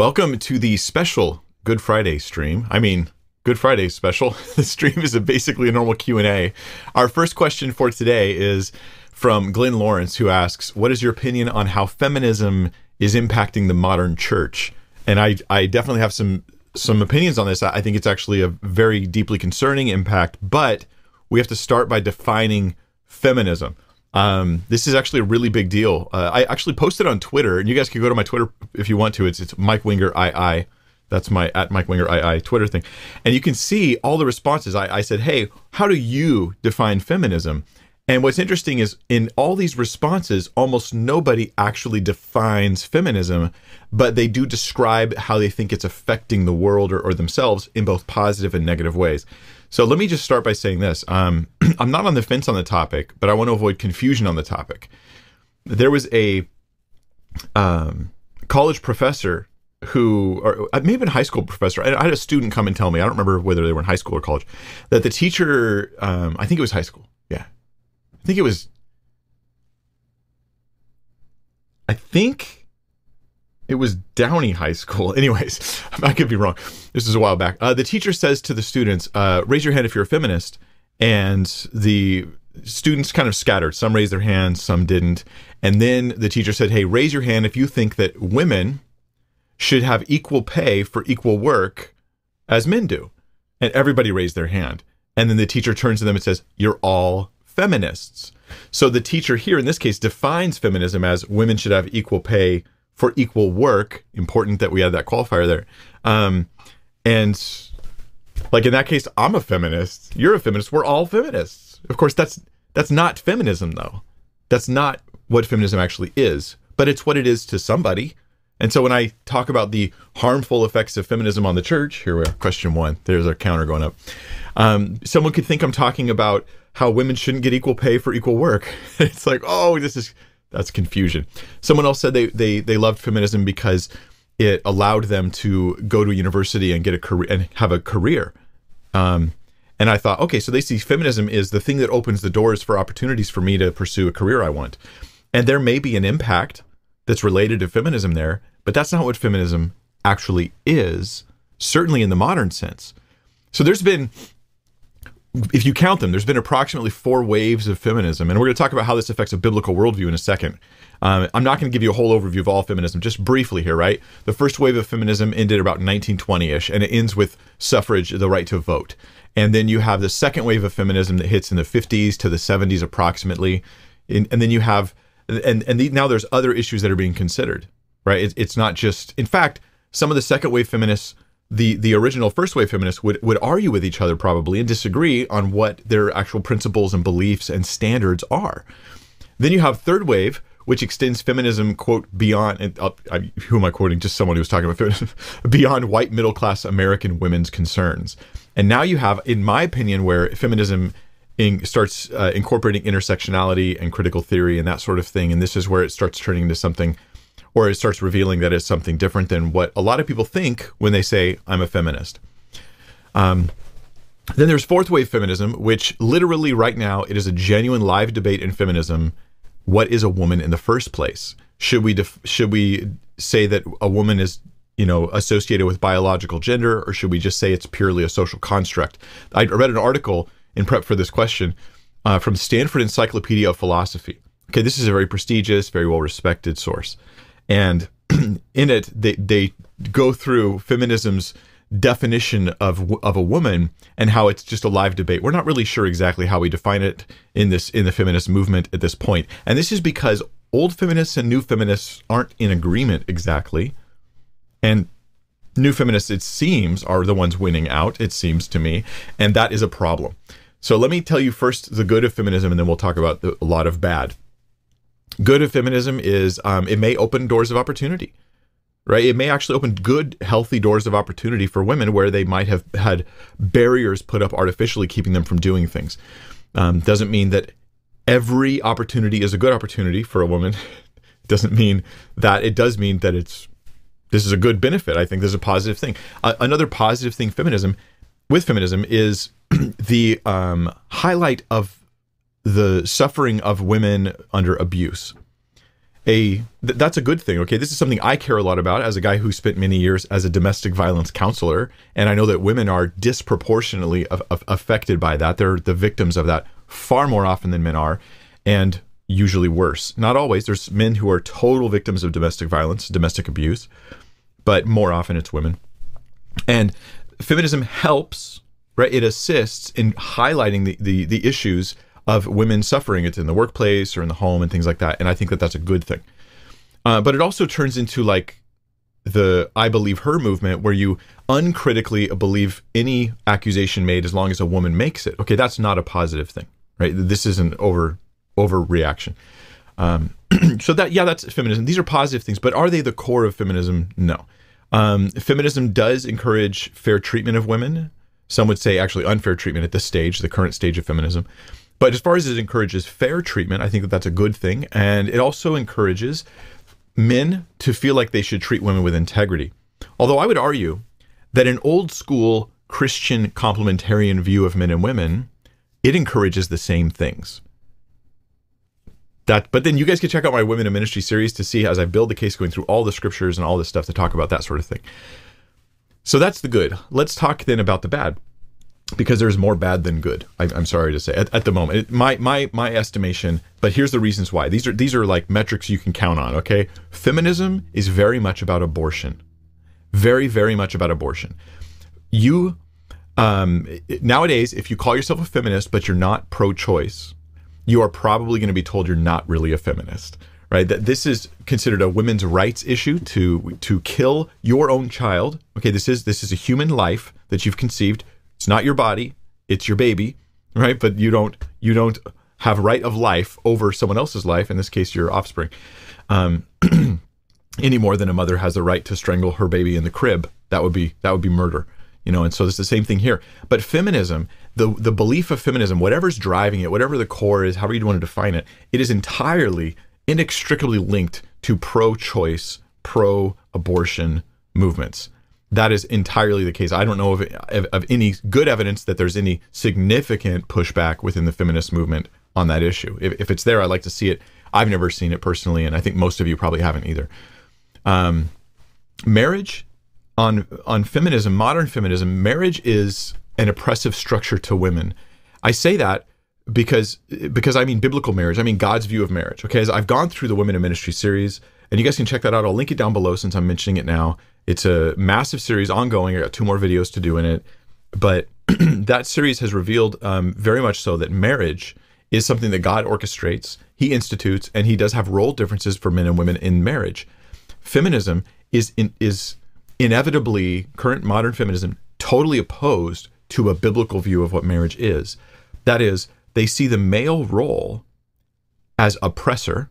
Welcome to the special Good Friday stream. I mean, Good Friday special. the stream is a basically a normal Q&A. Our first question for today is from Glenn Lawrence who asks, "What is your opinion on how feminism is impacting the modern church?" And I I definitely have some some opinions on this. I think it's actually a very deeply concerning impact, but we have to start by defining feminism. Um, this is actually a really big deal. Uh, I actually posted on Twitter, and you guys can go to my Twitter if you want to. It's it's Mike Winger II. That's my at Mike Winger II Twitter thing, and you can see all the responses. I, I said, "Hey, how do you define feminism?" And what's interesting is in all these responses, almost nobody actually defines feminism, but they do describe how they think it's affecting the world or, or themselves in both positive and negative ways. So let me just start by saying this. Um, I'm not on the fence on the topic, but I want to avoid confusion on the topic. There was a um, college professor who, or uh, maybe a high school professor, I, had a student come and tell me, I don't remember whether they were in high school or college, that the teacher, um, I think it was high school. Yeah. I think it was, I think it was Downey High School. Anyways, I could be wrong. This is a while back. Uh, the teacher says to the students, uh, "Raise your hand if you're a feminist." And the students kind of scattered. Some raised their hands, some didn't. And then the teacher said, "Hey, raise your hand if you think that women should have equal pay for equal work as men do." And everybody raised their hand. And then the teacher turns to them and says, "You're all feminists." So the teacher here in this case defines feminism as women should have equal pay for equal work. Important that we had that qualifier there. Um, and like in that case, I'm a feminist. You're a feminist. We're all feminists. Of course, that's that's not feminism though. That's not what feminism actually is. But it's what it is to somebody. And so when I talk about the harmful effects of feminism on the church, here we are, question one. There's our counter going up. Um, someone could think I'm talking about how women shouldn't get equal pay for equal work. it's like, oh, this is that's confusion. Someone else said they they they loved feminism because it allowed them to go to university and get a career and have a career. Um, and I thought, okay, so they see feminism is the thing that opens the doors for opportunities for me to pursue a career I want. And there may be an impact that's related to feminism there, but that's not what feminism actually is, certainly in the modern sense. So there's been if you count them, there's been approximately four waves of feminism, and we're going to talk about how this affects a biblical worldview in a second. Um, I'm not going to give you a whole overview of all feminism, just briefly here, right? The first wave of feminism ended about 1920-ish, and it ends with suffrage, the right to vote. And then you have the second wave of feminism that hits in the 50s to the 70s, approximately, and, and then you have, and and the, now there's other issues that are being considered, right? It, it's not just, in fact, some of the second wave feminists the the original first wave feminists would would argue with each other probably and disagree on what their actual principles and beliefs and standards are. Then you have third wave, which extends feminism quote beyond. And, uh, I, who am I quoting? Just someone who was talking about feminism beyond white middle class American women's concerns. And now you have, in my opinion, where feminism in, starts uh, incorporating intersectionality and critical theory and that sort of thing. And this is where it starts turning into something or it starts revealing that it's something different than what a lot of people think when they say, I'm a feminist. Um, then there's fourth wave feminism, which literally right now it is a genuine live debate in feminism. What is a woman in the first place? Should we def- should we say that a woman is you know associated with biological gender, or should we just say it's purely a social construct? I read an article in prep for this question uh, from Stanford Encyclopedia of Philosophy. Okay, this is a very prestigious, very well respected source and in it they they go through feminism's definition of of a woman and how it's just a live debate. We're not really sure exactly how we define it in this in the feminist movement at this point. And this is because old feminists and new feminists aren't in agreement exactly. And new feminists it seems are the ones winning out it seems to me, and that is a problem. So let me tell you first the good of feminism and then we'll talk about the, a lot of bad good of feminism is um, it may open doors of opportunity right? It may actually open good healthy doors of opportunity for women where they might have had barriers put up artificially keeping them from doing things. Um, doesn't mean that every opportunity is a good opportunity for a woman. Doesn't mean that. It does mean that it's this is a good benefit. I think this is a positive thing. Uh, another positive thing feminism with feminism is the um, highlight of the suffering of women under abuse. a th- that's a good thing. Okay, this is something I care a lot about as a guy who spent many years as a domestic violence counselor, and I know that women are disproportionately a- a- affected by that. They're the victims of that far more often than men are, and usually worse. Not always. There's men who are total victims of domestic violence, domestic abuse, but more often it's women. And feminism helps, right? It assists in highlighting the the, the issues of women suffering. It's in the workplace or in the home and things like that. And I think that that's a good thing. Uh, but it also turns into like the I believe her movement, where you uncritically believe any accusation made as long as a woman makes it. Okay, that's not a positive thing, right? This is an over overreaction. Um, so that yeah, that's feminism. These are positive things, but are they the core of feminism? No. Um, feminism does encourage fair treatment of women. Some would say actually unfair treatment at this stage, the current stage of feminism. But as far as it encourages fair treatment, I think that that's a good thing. And it also encourages men to feel like they should treat women with integrity. Although I would argue that an old school Christian complementarian view of men and women, it encourages the same things. That, but then you guys can check out my Women in Ministry series to see as I build the case going through all the scriptures and all this stuff to talk about that sort of thing. So that's the good. Let's talk then about the bad because there's more bad than good. I, am sorry to say at, at the moment, it, my my my estimation. But here's the reasons why. These are these are like metrics you can count on. Okay, feminism is very much about abortion, very very much about abortion. You um, nowadays, if you call yourself a feminist but you're not pro-choice, you are probably going to be told you're not really a feminist. Right, that this is considered a women's rights issue to to kill your own child. Okay, this is this is a human life that you've conceived it's not your body, it's your baby, right? But you don't you don't have right of life over someone else's life, in this case your offspring. Um, any more than a mother has the right to strangle her baby in the crib. That would be that would be murder. You know, and so it's the same thing here. But feminism, the the belief of feminism, whatever's driving it, whatever the core is, however you want to define it, it is entirely inextricably linked to pro-choice, pro-abortion movements that is entirely the case. I don't know of, of, of, any good evidence that there's any significant pushback within the feminist movement on that issue. If, if, it's there, I'd like to see it. I've never seen it personally, and I think most of you probably haven't either. Um, marriage on on feminism, modern feminism, marriage is an oppressive structure to women. I say that because because I mean biblical marriage. I mean God's view of marriage. Okay, as I've gone through the Women in Ministry series, and you guys can check that out. I'll link it down below since I'm mentioning it now. It's a massive series ongoing. I got two more videos to do in it, but that series has revealed um, very much so that marriage is something that God orchestrates, He institutes, and He does have role differences for men and women in marriage. Feminism is in, is inevitably current modern feminism totally opposed to a biblical view of what marriage is. That is, they see the male role as oppressor.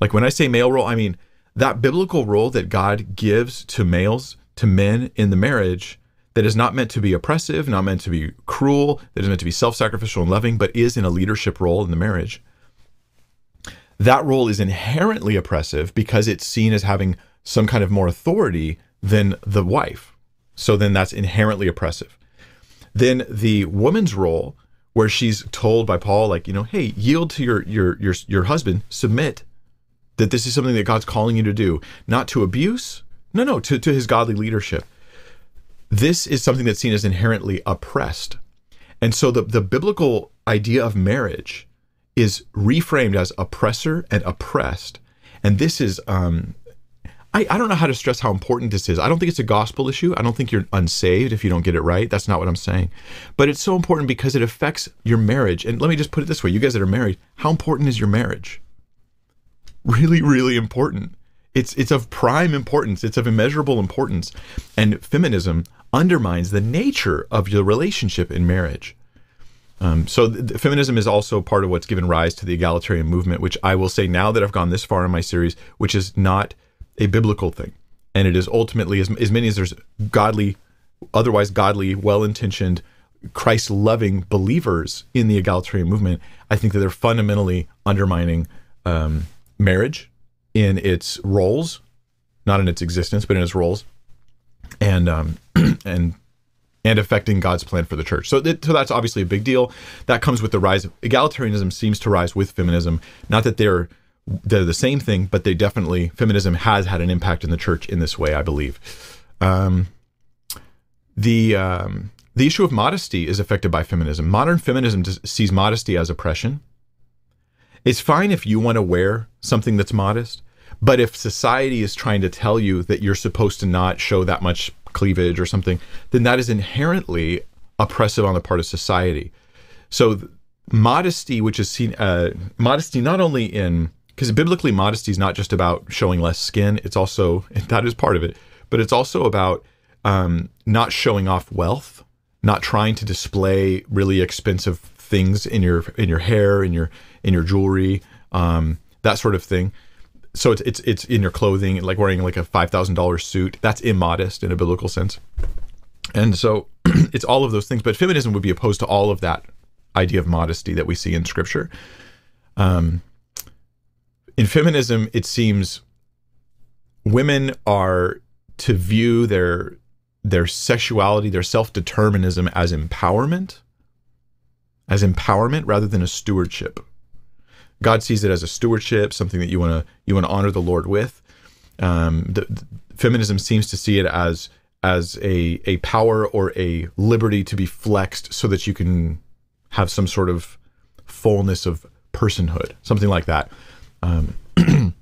Like when I say male role, I mean that biblical role that God gives to males, to men in the marriage, that is not meant to be oppressive, not meant to be cruel, that is meant to be self sacrificial and loving, but is in a leadership role in the marriage. That role is inherently oppressive because it's seen as having some kind of more authority than the wife. So then that's inherently oppressive. Then the woman's role, where she's told by Paul, like, you know, hey, yield to your your your your husband, submit that this is something that God's calling you to do, not to abuse, no, no, to, to his godly leadership. This is something that's seen as inherently oppressed. And so the, the biblical idea of marriage is reframed as oppressor and oppressed. And this is, um, I, I don't know how to stress how important this is. I don't think it's a gospel issue. I don't think you're unsaved if you don't get it right. That's not what I'm saying. But it's so important because it affects your marriage. And let me just put it this way you guys that are married, how important is your marriage? Really, really important. It's it's of prime importance. It's of immeasurable importance, and feminism undermines the nature of your relationship in marriage. Um, so the, feminism is also part of what's given rise to the egalitarian movement, which I will say now that I've gone this far in my series, which is not a biblical thing, and it is ultimately as, as many as there's godly, otherwise godly, well-intentioned, Christ-loving believers in the egalitarian movement. I think that they're fundamentally undermining um, marriage in its roles, not in its existence, but in its roles, and um, and and affecting God's plan for the church. So, so that's obviously a big deal. That comes with the rise of egalitarianism. Seems to rise with feminism. Not that they're they're the same thing, but they definitely feminism has had an impact in the church in this way, I believe. Um, the um, the issue of modesty is affected by feminism. Modern feminism sees modesty as oppression. It's fine if you want to wear something that's modest, but if society is trying to tell you that you're supposed to not show that much cleavage or something, then that is inherently oppressive on the part of society. So modesty, which is seen uh, modesty not only in because biblically modesty is not just about showing less skin; it's also that is part of it, but it's also about um, not showing off wealth, not trying to display really expensive things in your in your hair, in your in your jewelry, um, that sort of thing. So it's it's it's in your clothing, like wearing like a five thousand dollars suit. That's immodest in a biblical sense. And so it's all of those things. But feminism would be opposed to all of that idea of modesty that we see in Scripture. Um, in feminism, it seems women are to view their their sexuality, their self determinism as empowerment, as empowerment rather than a stewardship. God sees it as a stewardship, something that you want to you want to honor the Lord with. Um, the, the, feminism seems to see it as as a a power or a liberty to be flexed so that you can have some sort of fullness of personhood, something like that. Um,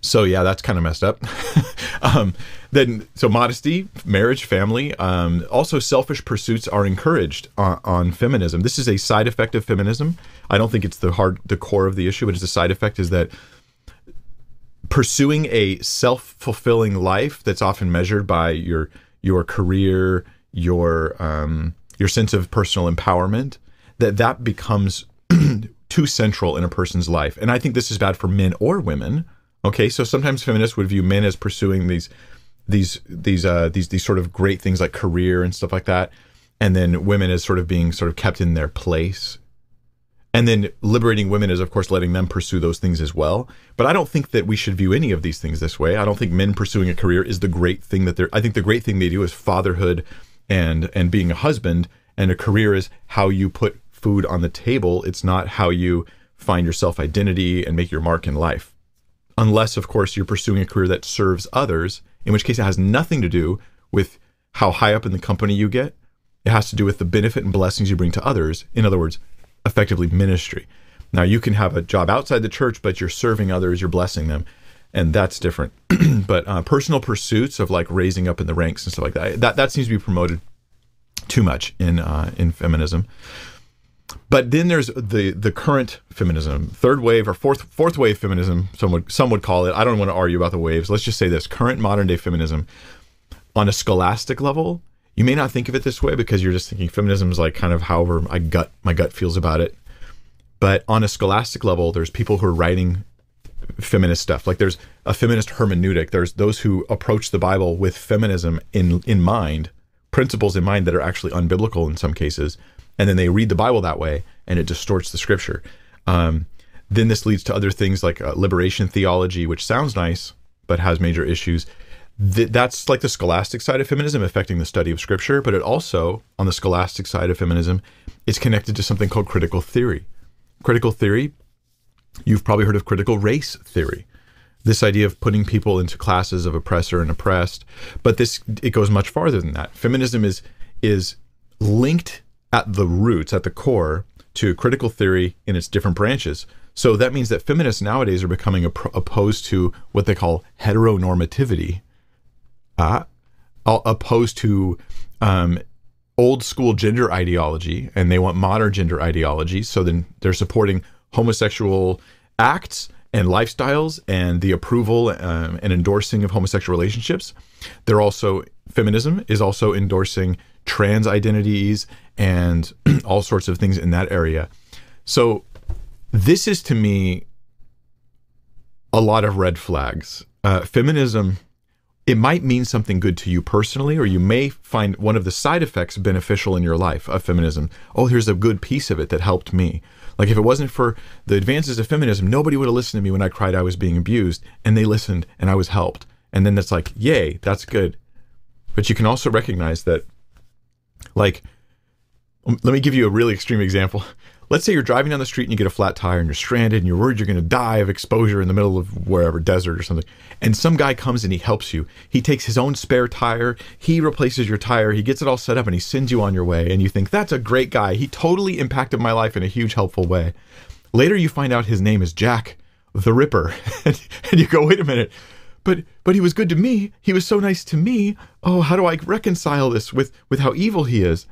so yeah, that's kind of messed up. um, then so modesty, marriage, family, um, also selfish pursuits are encouraged on, on, feminism. This is a side effect of feminism. I don't think it's the hard the core of the issue, but it's a side effect is that pursuing a self fulfilling life that's often measured by your your career, your um, your sense of personal empowerment, that that becomes too central in a person's life. And I think this is bad for men or women. Okay, so sometimes feminists would view men as pursuing these these these uh these these sort of great things like career and stuff like that, and then women as sort of being sort of kept in their place. And then liberating women is, of course, letting them pursue those things as well. But I don't think that we should view any of these things this way. I don't think men pursuing a career is the great thing that they're. I think the great thing they do is fatherhood and and being a husband. And a career is how you put food on the table. It's not how you find your self identity and make your mark in life. Unless, of course, you're pursuing a career that serves others, in which case it has nothing to do with how high up in the company you get. It has to do with the benefit and blessings you bring to others. In other words, effectively ministry. Now, you can have a job outside the church, but you're serving others, you're blessing them, and that's different. but uh, personal pursuits of like raising up in the ranks and stuff like that, that, that seems to be promoted too much in uh, in feminism. But then there's the the current feminism, third wave or fourth fourth wave feminism. Some would some would call it. I don't want to argue about the waves. Let's just say this: current modern day feminism, on a scholastic level, you may not think of it this way because you're just thinking feminism is like kind of however my gut my gut feels about it. But on a scholastic level, there's people who are writing feminist stuff. Like there's a feminist hermeneutic. There's those who approach the Bible with feminism in in mind, principles in mind that are actually unbiblical in some cases and then they read the Bible that way, and it distorts the Scripture. Um, then this leads to other things like uh, liberation theology, which sounds nice but has major issues. Th- that's like the scholastic side of feminism affecting the study of Scripture, but it also, on the scholastic side of feminism, is connected to something called critical theory. Critical theory, you've probably heard of critical race theory this idea of putting people into classes of oppressor and oppressed but this it goes much farther than that feminism is is linked at the roots, at the core, to critical theory in its different branches. So that means that feminists nowadays are becoming op- opposed to what they call heteronormativity, uh, opposed to um, old school gender ideology, and they want modern gender ideology. So then they're supporting homosexual acts and lifestyles and the approval um, and endorsing of homosexual relationships. They're also feminism is also endorsing trans identities and all sorts of things in that area. So this is to me a lot of red flags. Uh, feminism, it might mean something good to you personally, or you may find one of the side effects beneficial in your life of feminism. Oh, here's a good piece of it that helped me. Like if it wasn't for the advances of feminism, nobody would have listened to me when I cried I was being abused, and they listened and I was helped. And then that's like, yay, that's good. But you can also recognize that, like, Um, let me give you a really extreme example. let's say you're driving down the street and you get a flat tire and you're stranded and you're worried you're going to die of exposure in the middle of wherever, desert or something. And some guy comes and he helps you. He takes his own spare tire, he replaces your tire, he gets it all set up and he sends you on your way. And you think, that's a great guy. He totally impacted my life in a huge, helpful way. Later, you find out his name is Jack the Ripper. and you go, wait a minute. But but he was good to me. He was so nice to me. Oh, how do I reconcile this with with how evil he is?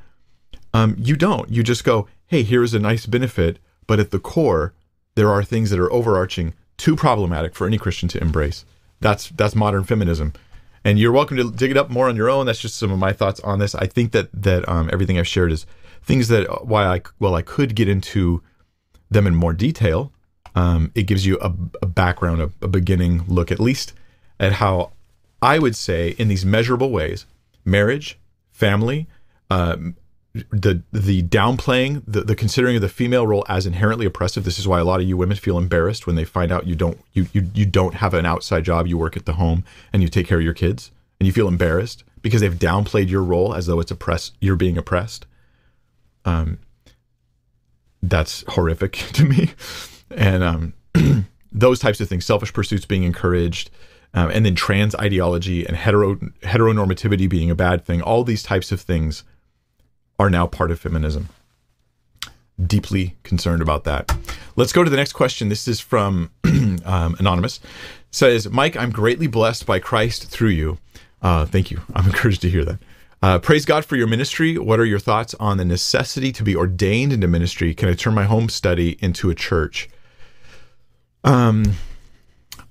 Um, you don't. You just go, hey, here's a nice benefit, but at the core, there are things that are overarching, too problematic for any Christian to embrace. That's that's modern feminism. And you're welcome to dig it up more on your own. That's just some of my thoughts on this. I think that that um, everything I've shared is things that uh, why I well I could get into them in more detail. Um, it gives you a, a background, a, a beginning look, at least at how I would say in these measurable ways, marriage, family, um, the the downplaying the, the considering of the female role as inherently oppressive. This is why a lot of you women feel embarrassed when they find out you don't you, you you don't have an outside job. You work at the home and you take care of your kids and you feel embarrassed because they've downplayed your role as though it's oppressed you're being oppressed. Um that's horrific to me. And um those types of things selfish pursuits being encouraged um, and then trans ideology and hetero heteronormativity being a bad thing all these types of things are now part of feminism. Deeply concerned about that. Let's go to the next question. This is from um, Anonymous. It says, Mike, I'm greatly blessed by Christ through you. Uh, thank you. I'm encouraged to hear that. Uh, praise God for your ministry. What are your thoughts on the necessity to be ordained into ministry? Can I turn my home study into a church? Um,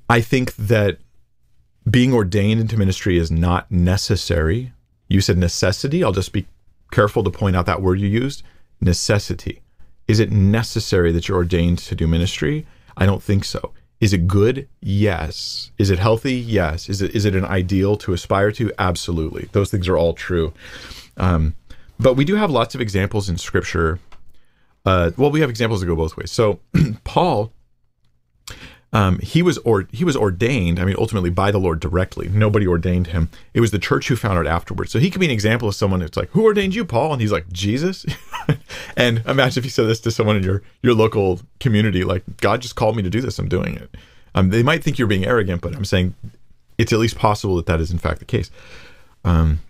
I think that being ordained into ministry is not necessary. You said necessity. I'll just be careful to point out that word you used necessity. Is it necessary that you're ordained to do ministry? I don't think so. Is it good? Yes. Is it healthy? Yes. Is it is it an ideal to aspire to? Absolutely. Those things are all true. Um, but we do have lots of examples in Scripture. Uh, well, we have examples that go both ways. So Paul um, he was or he was ordained. I mean, ultimately by the Lord directly. Nobody ordained him. It was the church who found out afterwards. So he could be an example of someone who's like, "Who ordained you, Paul?" And he's like, "Jesus." and imagine if you said this to someone in your your local community, like, "God just called me to do this. I'm doing it." Um, they might think you're being arrogant, but I'm saying it's at least possible that that is in fact the case. Um,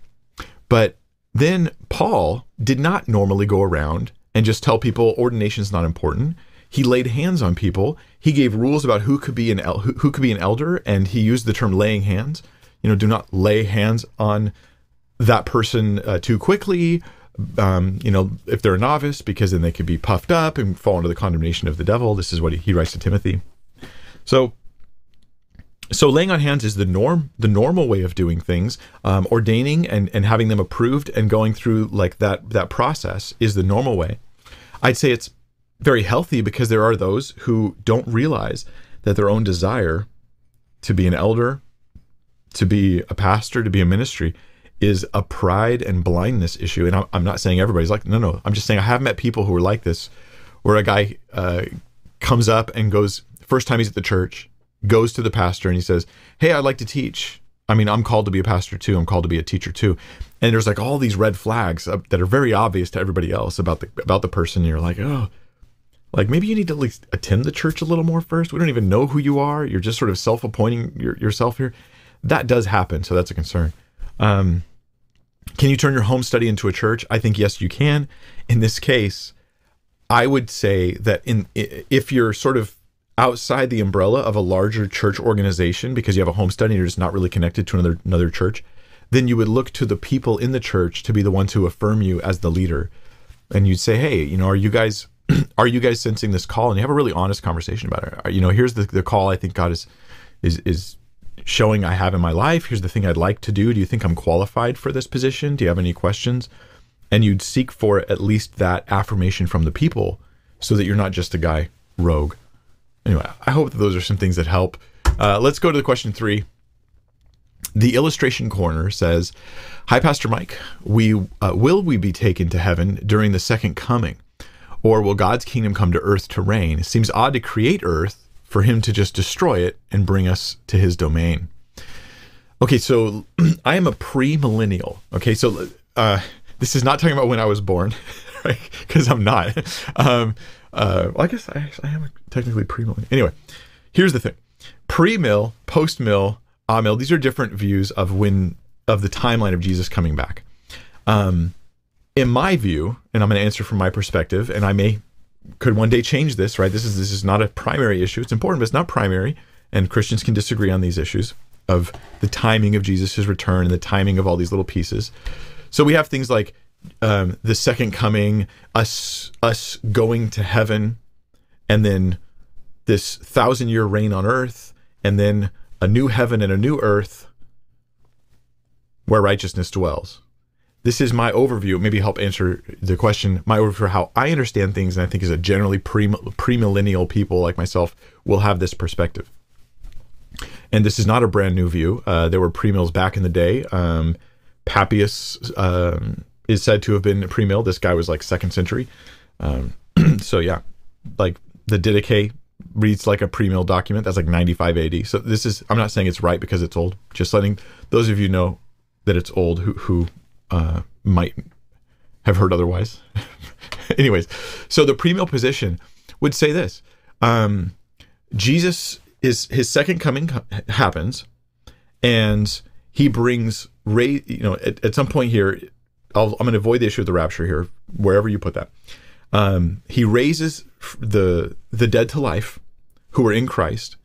but then Paul did not normally go around and just tell people ordination is not important. He laid hands on people. He gave rules about who could be an el- who, who could be an elder, and he used the term laying hands. You know, do not lay hands on that person uh, too quickly. Um, you know, if they're a novice, because then they could be puffed up and fall into the condemnation of the devil. This is what he, he writes to Timothy. So, so laying on hands is the norm, the normal way of doing things. Um, ordaining and and having them approved and going through like that that process is the normal way. I'd say it's very healthy because there are those who don't realize that their own desire to be an elder, to be a pastor, to be a ministry is a pride and blindness issue. And I'm not saying everybody's like, no, no. I'm just saying I have met people who are like this, where a guy uh, comes up and goes, first time he's at the church, goes to the pastor and he says, Hey, I'd like to teach. I mean, I'm called to be a pastor too. I'm called to be a teacher too. And there's like all these red flags that are very obvious to everybody else about the about the person. And you're like, oh, like maybe you need to at least attend the church a little more first. We don't even know who you are. You're just sort of self-appointing your, yourself here. That does happen, so that's a concern. Um, can you turn your home study into a church? I think yes, you can. In this case, I would say that in if you're sort of outside the umbrella of a larger church organization because you have a home study and you're just not really connected to another another church, then you would look to the people in the church to be the ones who affirm you as the leader. And you'd say, "Hey, you know, are you guys are you guys sensing this call? And you have a really honest conversation about it. You know, here's the, the call I think God is is is showing I have in my life. Here's the thing I'd like to do. Do you think I'm qualified for this position? Do you have any questions? And you'd seek for at least that affirmation from the people so that you're not just a guy rogue. Anyway, I hope that those are some things that help. Uh, let's go to the question three. The illustration corner says, "Hi, Pastor Mike. We uh, will we be taken to heaven during the second coming?" Or will God's kingdom come to earth to reign? It seems odd to create earth for him to just destroy it and bring us to his domain. Okay, so I am a pre-millennial. Okay, so uh, this is not talking about when I was born, right? Because I'm not. Um, Uh, well, I guess I, I am technically premillennial. Anyway, here's the thing: pre-mill, post-mill. These are different views of when of the timeline of Jesus coming back. Um, in my view, and I'm going to answer from my perspective, and I may could one day change this. Right? This is this is not a primary issue. It's important, but it's not primary. And Christians can disagree on these issues of the timing of Jesus' return and the timing of all these little pieces. So we have things like um, the second coming, us us going to heaven, and then this thousand year reign on earth, and then a new heaven and a new earth where righteousness dwells. This is my overview. Maybe help answer the question. My overview for how I understand things, and I think as a generally pre premillennial people like myself will have this perspective. And this is not a brand new view. Uh, there were premills back in the day. Um, Papias um, is said to have been a premill. This guy was like second century. Um, so yeah, like the Didache reads like a pre-mill document. That's like 95 AD. So this is I'm not saying it's right because it's old. Just letting those of you know that it's old who who uh, might have heard otherwise. Anyways, so the pre-mill position would say this: um, Jesus is his second coming happens, and he brings raise. You know, at, at some point here, i am going to avoid the issue of the rapture here, wherever you put that. Um, he raises the the dead to life, who are in Christ.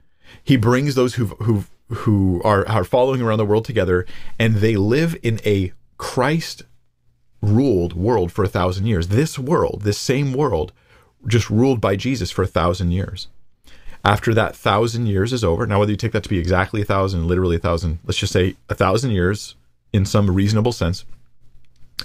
He brings those who who who are are following around the world together, and they live in a Christ ruled world for a thousand years. This world, this same world, just ruled by Jesus for a thousand years. After that thousand years is over, now whether you take that to be exactly a thousand, literally a thousand, let's just say a thousand years in some reasonable sense.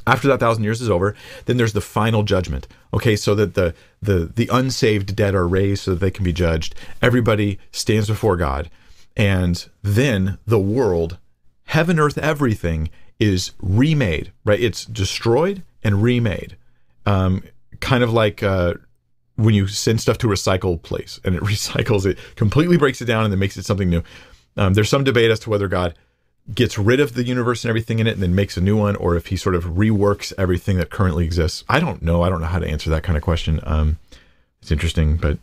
After that thousand years is over, then there's the final judgment. Okay, so that the the the unsaved dead are raised so that they can be judged. Everybody stands before God, and then the world, heaven, earth, everything is remade. Right? It's destroyed and remade. Um, kind of like uh, when you send stuff to a recycle place and it recycles it, completely breaks it down and then makes it something new. Um, there's some debate as to whether God gets rid of the universe and everything in it and then makes a new one, or if he sort of reworks everything that currently exists. I don't know. I don't know how to answer that kind of question. Um, it's interesting, but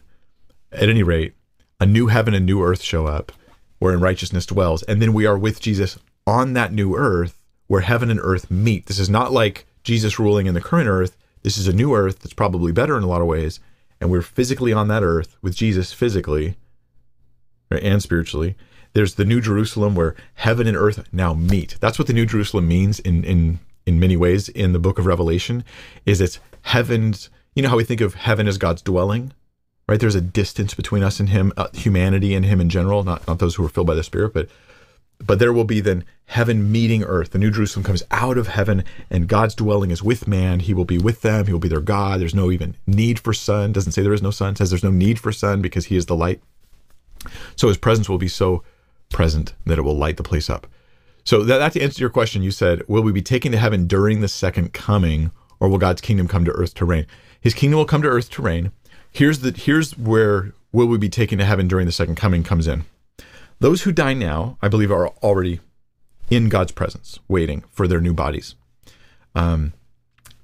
at any rate, a new heaven and new earth show up wherein righteousness dwells, and then we are with Jesus on that new earth where heaven and earth meet. This is not like Jesus ruling in the current earth. This is a new earth that's probably better in a lot of ways, and we're physically on that earth with Jesus physically right, and spiritually. There's the New Jerusalem where heaven and earth now meet. That's what the New Jerusalem means in in in many ways in the book of Revelation. Is it's heaven's. You know how we think of heaven as God's dwelling, right? There's a distance between us and Him, uh, humanity and Him in general, not not those who are filled by the Spirit, but but there will be then heaven meeting earth. The New Jerusalem comes out of heaven, and God's dwelling is with man. He will be with them. He will be their God. There's no even need for sun. Doesn't say there is no sun. says there's no need for sun because He is the light. So His presence will be so present that it will light the place up. So that, that to answer your question, you said, will we be taken to heaven during the second coming, or will God's kingdom come to earth to reign? His kingdom will come to earth to reign. Here's the here's where will we be taken to heaven during the second coming comes in. Those who die now, I believe, are already in God's presence, waiting for their new bodies, um,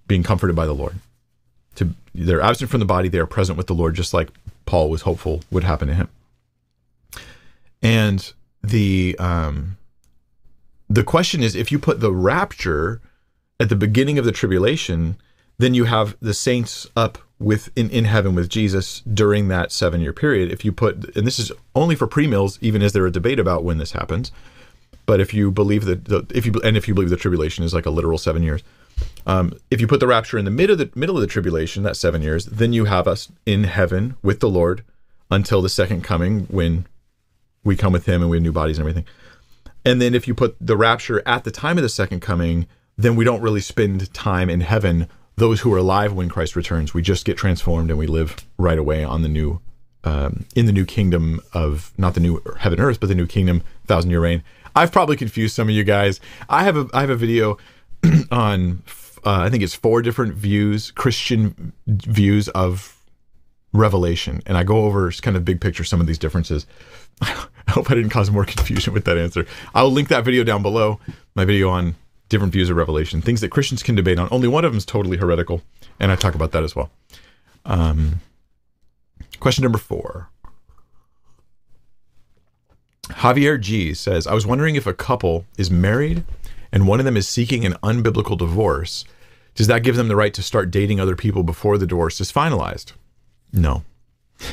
being comforted by the Lord. To they're absent from the body, they are present with the Lord, just like Paul was hopeful would happen to him. And the um, the question is, if you put the rapture at the beginning of the tribulation, then you have the saints up with in, in heaven with Jesus during that seven year period. If you put, and this is only for premills, even is there a debate about when this happens. But if you believe that, the, if you and if you believe the tribulation is like a literal seven years, um, if you put the rapture in the middle of the middle of the tribulation, that seven years, then you have us in heaven with the Lord until the second coming, when we come with Him and we have new bodies and everything. And then if you put the rapture at the time of the second coming, then we don't really spend time in heaven those who are alive when Christ returns, we just get transformed and we live right away on the new, um, in the new kingdom of not the new heaven and earth, but the new kingdom, thousand year reign. I've probably confused some of you guys. I have a I have a video on uh, I think it's four different views, Christian views of Revelation, and I go over kind of big picture some of these differences. I hope I didn't cause more confusion with that answer. I'll link that video down below. My video on different views of Revelation, things that Christians can debate on. Only one of them is totally heretical, and I talk about that as well. Um, Question number four. Javier G says, I was wondering if a couple is married and one of them is seeking an unbiblical divorce, does that give them the right to start dating other people before the divorce is finalized? No.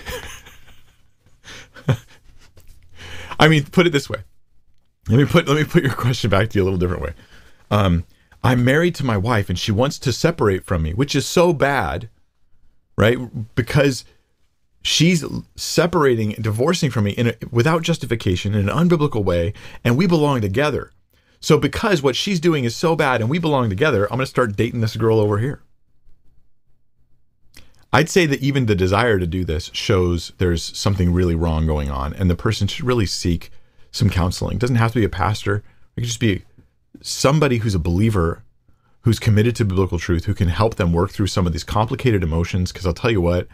I mean, put it this way. Let me put let me put your question back to you a little different way. Um, I'm married to my wife and she wants to separate from me, which is so bad, right? Because she's separating, divorcing from me in a, without justification in an unbiblical way, and we belong together. So because what she's doing is so bad and we belong together, I'm going to start dating this girl over here. I'd say that even the desire to do this shows there's something really wrong going on, and the person should really seek some counseling. It doesn't have to be a pastor. It could just be somebody who's a believer, who's committed to biblical truth, who can help them work through some of these complicated emotions. Because I'll tell you what,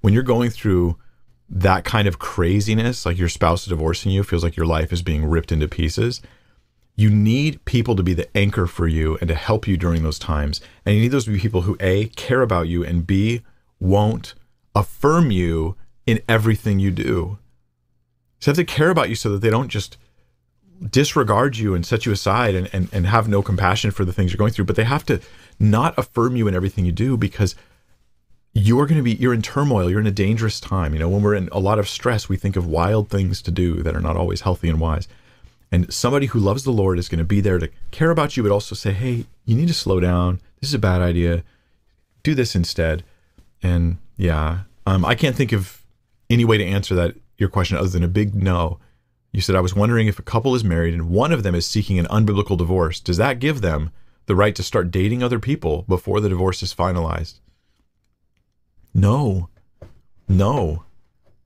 when you're going through that kind of craziness, like your spouse is divorcing you, feels like your life is being ripped into pieces you need people to be the anchor for you and to help you during those times. And you need those to be people who A, care about you, and B, won't affirm you in everything you do. So they have to care about you so that they don't just disregard you and set you aside and, and, and have no compassion for the things you're going through, but they have to not affirm you in everything you do because you're going to be you're in turmoil you're in a dangerous time you know when we're in a lot of stress we think of wild things to do that are not always healthy and wise and somebody who loves the Lord is going to be there to care about you, but also say, hey, you need to slow down. This is a bad idea. Do this instead. And yeah, um, I can't think of any way to answer that your question other than a big no. You said, I was wondering if a couple is married and one of them is seeking an unbiblical divorce, does that give them the right to start dating other people before the divorce is finalized? No. No.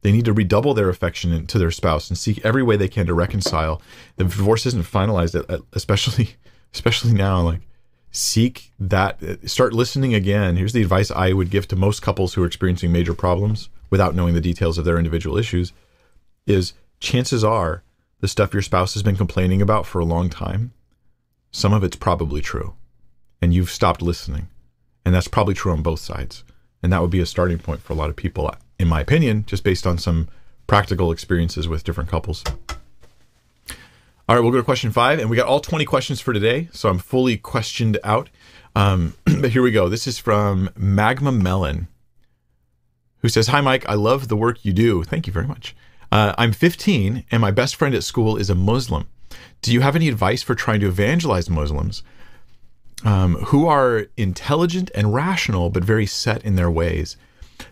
They need to redouble their affection to their spouse and seek every way they can to reconcile. The divorce isn't finalized, especially especially now. Like, seek that. Uh, start listening again. Here's the advice I would give to most couples who are experiencing major problems without knowing the details of their individual issues. Is chances are the stuff your spouse has been complaining about for a long time. Some of it's probably true, and you've stopped listening, and that's probably true on both sides. And that would be a starting point for a lot of people in my opinion, just based on some practical experiences with different couples. All right, we'll go to question five, and we got all 20 questions for today, so I'm fully questioned out. Um, but here we go. This is from Magma Melon, who says, Hi, Mike. I love the work you do. Thank you very much. Uh, I'm 15, and my best friend at school is a Muslim. Do you have any advice for trying to evangelize Muslims um, who are intelligent and rational, but very set in their ways?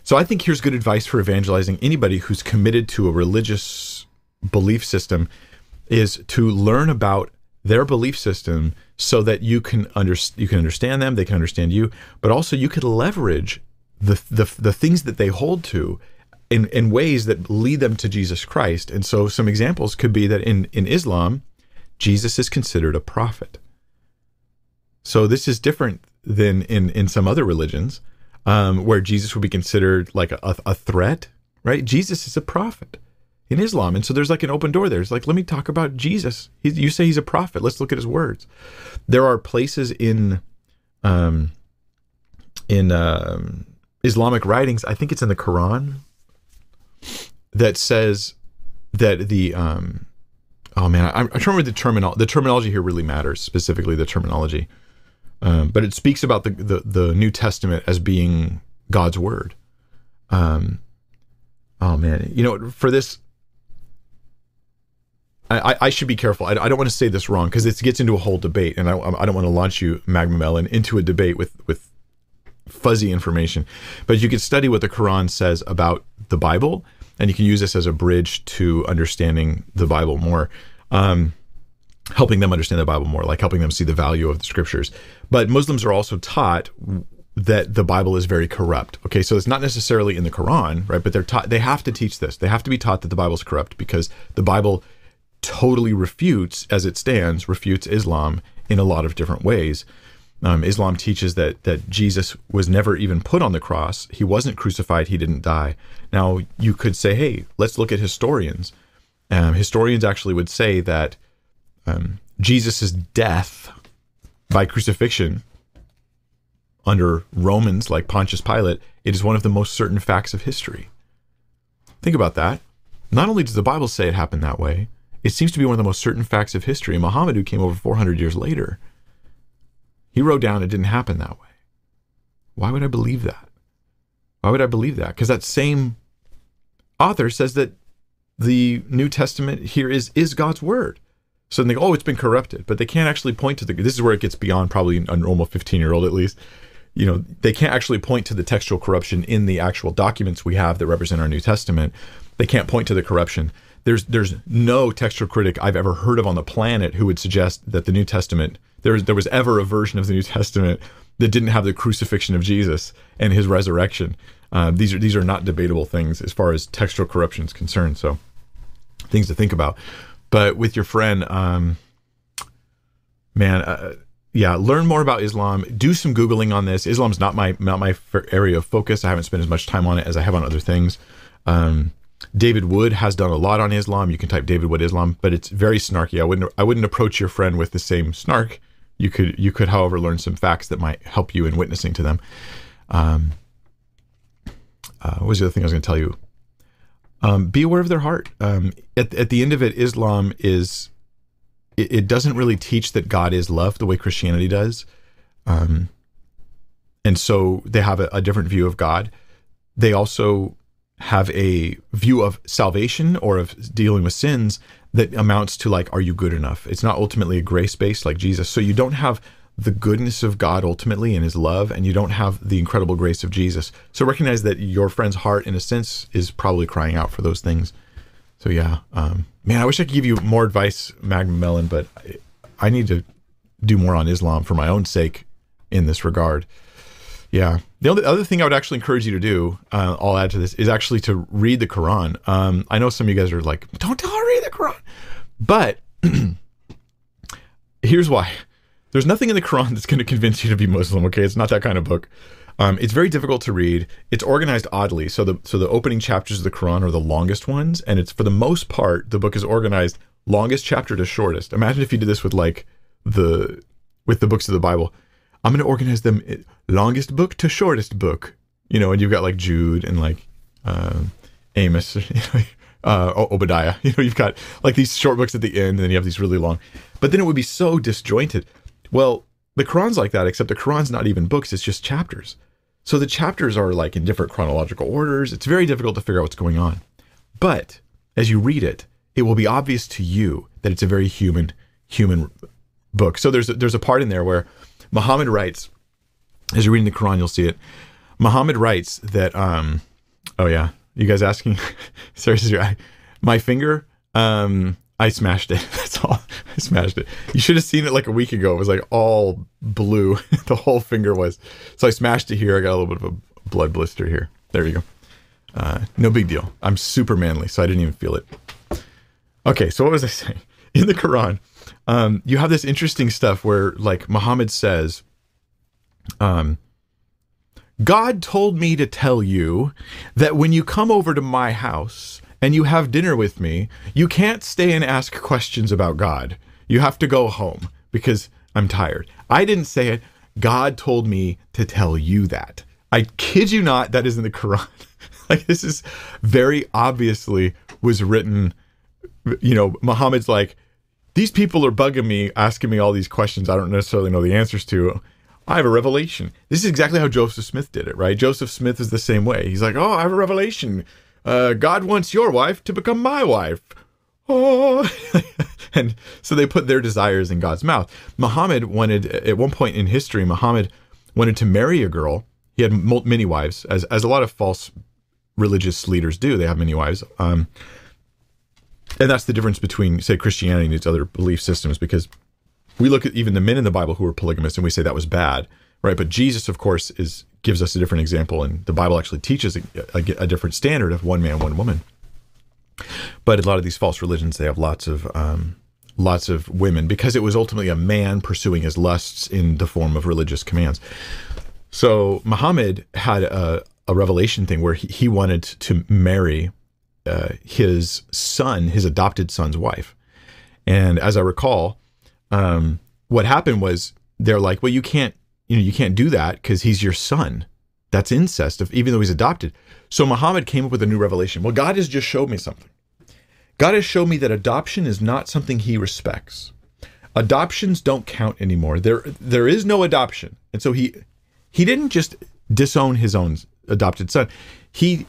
So I think here's good advice for evangelizing anybody who's committed to a religious belief system is to learn about their belief system so that you can under, you can understand them, they can understand you, but also you could leverage the the, the things that they hold to in, in ways that lead them to Jesus Christ. And so some examples could be that in, in Islam, Jesus is considered a prophet. So this is different than in, in some other religions um, where Jesus would be considered like a, a threat, right? Jesus is a prophet in Islam. And so there's like an open door there. It's like, let me talk about Jesus. He, you say he's a prophet. Let's look at his words. There are places in um, in um, Islamic writings, I think it's in the Quran, that says that the um, oh man, I'm, I'm trying to remember the terminology. The terminology here really matters, specifically the terminology. Um, but it speaks about the, the, the New Testament as being God's word. Um, oh man, you know, for this, I, I should be careful. I, I don't want to say this wrong because it gets into a whole debate, and I, I don't want to launch you, Magma Melon, into a debate with with fuzzy information. But you can study what the Quran says about the Bible, and you can use this as a bridge to understanding the Bible more. Um, helping them understand the Bible more, like helping them see the value of the scriptures. But Muslims are also taught that the Bible is very corrupt. Okay, so it's not necessarily in the Quran, right? But they're taught they have to teach this. They have to be taught that the Bible is corrupt because the Bible totally refutes, as it stands, refutes Islam in a lot of different ways. Um, Islam teaches that that Jesus was never even put on the cross. He wasn't crucified. He didn't die. Now you could say, hey, let's look at historians. Um, historians actually would say that um, Jesus' death by crucifixion under Romans like Pontius Pilate, it is one of the most certain facts of history. Think about that. Not only does the Bible say it happened that way, it seems to be one of the most certain facts of history. Muhammad, who came over 400 years later, he wrote down it didn't happen that way. Why would I believe that? Why would I believe that? Because that same author says that the New Testament here is is God's word. So they go, oh, it's been corrupted, but they can't actually point to the. This is where it gets beyond probably a normal 15 year old at least. You know, they can't actually point to the textual corruption in the actual documents we have that represent our New Testament. They can't point to the corruption. There's there's no textual critic I've ever heard of on the planet who would suggest that the New Testament there there was ever a version of the New Testament that didn't have the crucifixion of Jesus and his resurrection. Uh, these are these are not debatable things as far as textual corruption is concerned. So things to think about. But with your friend, um, man, uh, yeah, learn more about Islam. Do some googling on this. Islam's not my not my area of focus. I haven't spent as much time on it as I have on other things. Um, David Wood has done a lot on Islam. You can type David Wood Islam, but it's very snarky. I wouldn't I wouldn't approach your friend with the same snark. You could you could, however, learn some facts that might help you in witnessing to them. Um, uh, what was the other thing I was going to tell you? um, be aware of their heart. Um, at, at the end of it, Islam is, it, it, doesn't really teach that God is love the way Christianity does. Um, and so they have a, a different view of God. They also have a view of salvation or of dealing with sins that amounts to like, are you good enough? It's not ultimately a grace based like Jesus. So you don't have the goodness of God ultimately and his love, and you don't have the incredible grace of Jesus. So recognize that your friend's heart, in a sense, is probably crying out for those things. So yeah, um, man, I wish I could give you more advice, Magma Melon, but I, I need to do more on Islam for my own sake in this regard. Yeah. The other, other thing I would actually encourage you to do, uh, I'll add to this, is actually to read the Quran. Um, I know some of you guys are like, don't tell her read the Quran. But here's why. There's nothing in the Quran that's going to convince you to be Muslim. Okay, it's not that kind of book. Um, it's very difficult to read. It's organized oddly. So the so the opening chapters of the Quran are the longest ones, and it's for the most part the book is organized longest chapter to shortest. Imagine if you did this with like the with the books of the Bible. I'm going to organize them eh, longest book to shortest book. You know, and you've got like Jude and like uh, Amos, uh, Obadiah. You know, you've got like these short books at the end, and then you have these really long. But then it would be so disjointed. Well, the Quran's like that, except the Quran's not even books, it's just chapters. So the chapters are like in different chronological orders. It's very difficult to figure out what's going on. But as you read it, it will be obvious to you that it's a very human human book. So there's a, there's a part in there where Muhammad writes, as you're reading the Quran, you'll see it. Muhammad writes that, um, oh yeah, you guys asking? I, my finger, um, I smashed it. That's all. I smashed it. You should have seen it like a week ago. It was like all blue. the whole finger was. So I smashed it here. I got a little bit of a blood blister here. There you go. Uh, no big deal. I'm super manly, so I didn't even feel it. Okay, so what was I saying? In the Quran, um, you have this interesting stuff where, like, Muhammad says, um, God told me to tell you that when you come over to my house, and you have dinner with me, you can't stay and ask questions about God. You have to go home because I'm tired. I didn't say it. God told me to tell you that. I kid you not, that is in the Quran. like this is very obviously was written, you know, Muhammad's like, these people are bugging me, asking me all these questions I don't necessarily know the answers to. I have a revelation. This is exactly how Joseph Smith did it, right? Joseph Smith is the same way. He's like, oh, I have a revelation uh, God wants your wife to become my wife. Oh, and so they put their desires in God's mouth. Muhammad wanted, at one point in history, Muhammad wanted to marry a girl. He had many wives, as as a lot of false religious leaders do. They have many wives. Um, and that's the difference between, say, Christianity and its other belief systems, because we look at even the men in the Bible who were polygamous and we say that was bad, right? But Jesus, of course, is gives us a different example, and the Bible actually teaches a, a, a, different standard of one man, one woman. But a lot of these false religions, they have lots of um, lots of women because it was ultimately a man pursuing his lusts in the form of religious commands. So Muhammad had a, a revelation thing where he, he wanted to marry uh, his son, his adopted son's wife, and as I recall, um, what happened was they're like, well, you can't you know, you can't do that because he's your son. That's incest, if, even though he's adopted. So Muhammad came up with a new revelation. Well, God has just showed me something. God has shown me that adoption is not something he respects. Adoptions don't count anymore. There there is no adoption. And so he he didn't just disown his own adopted son. He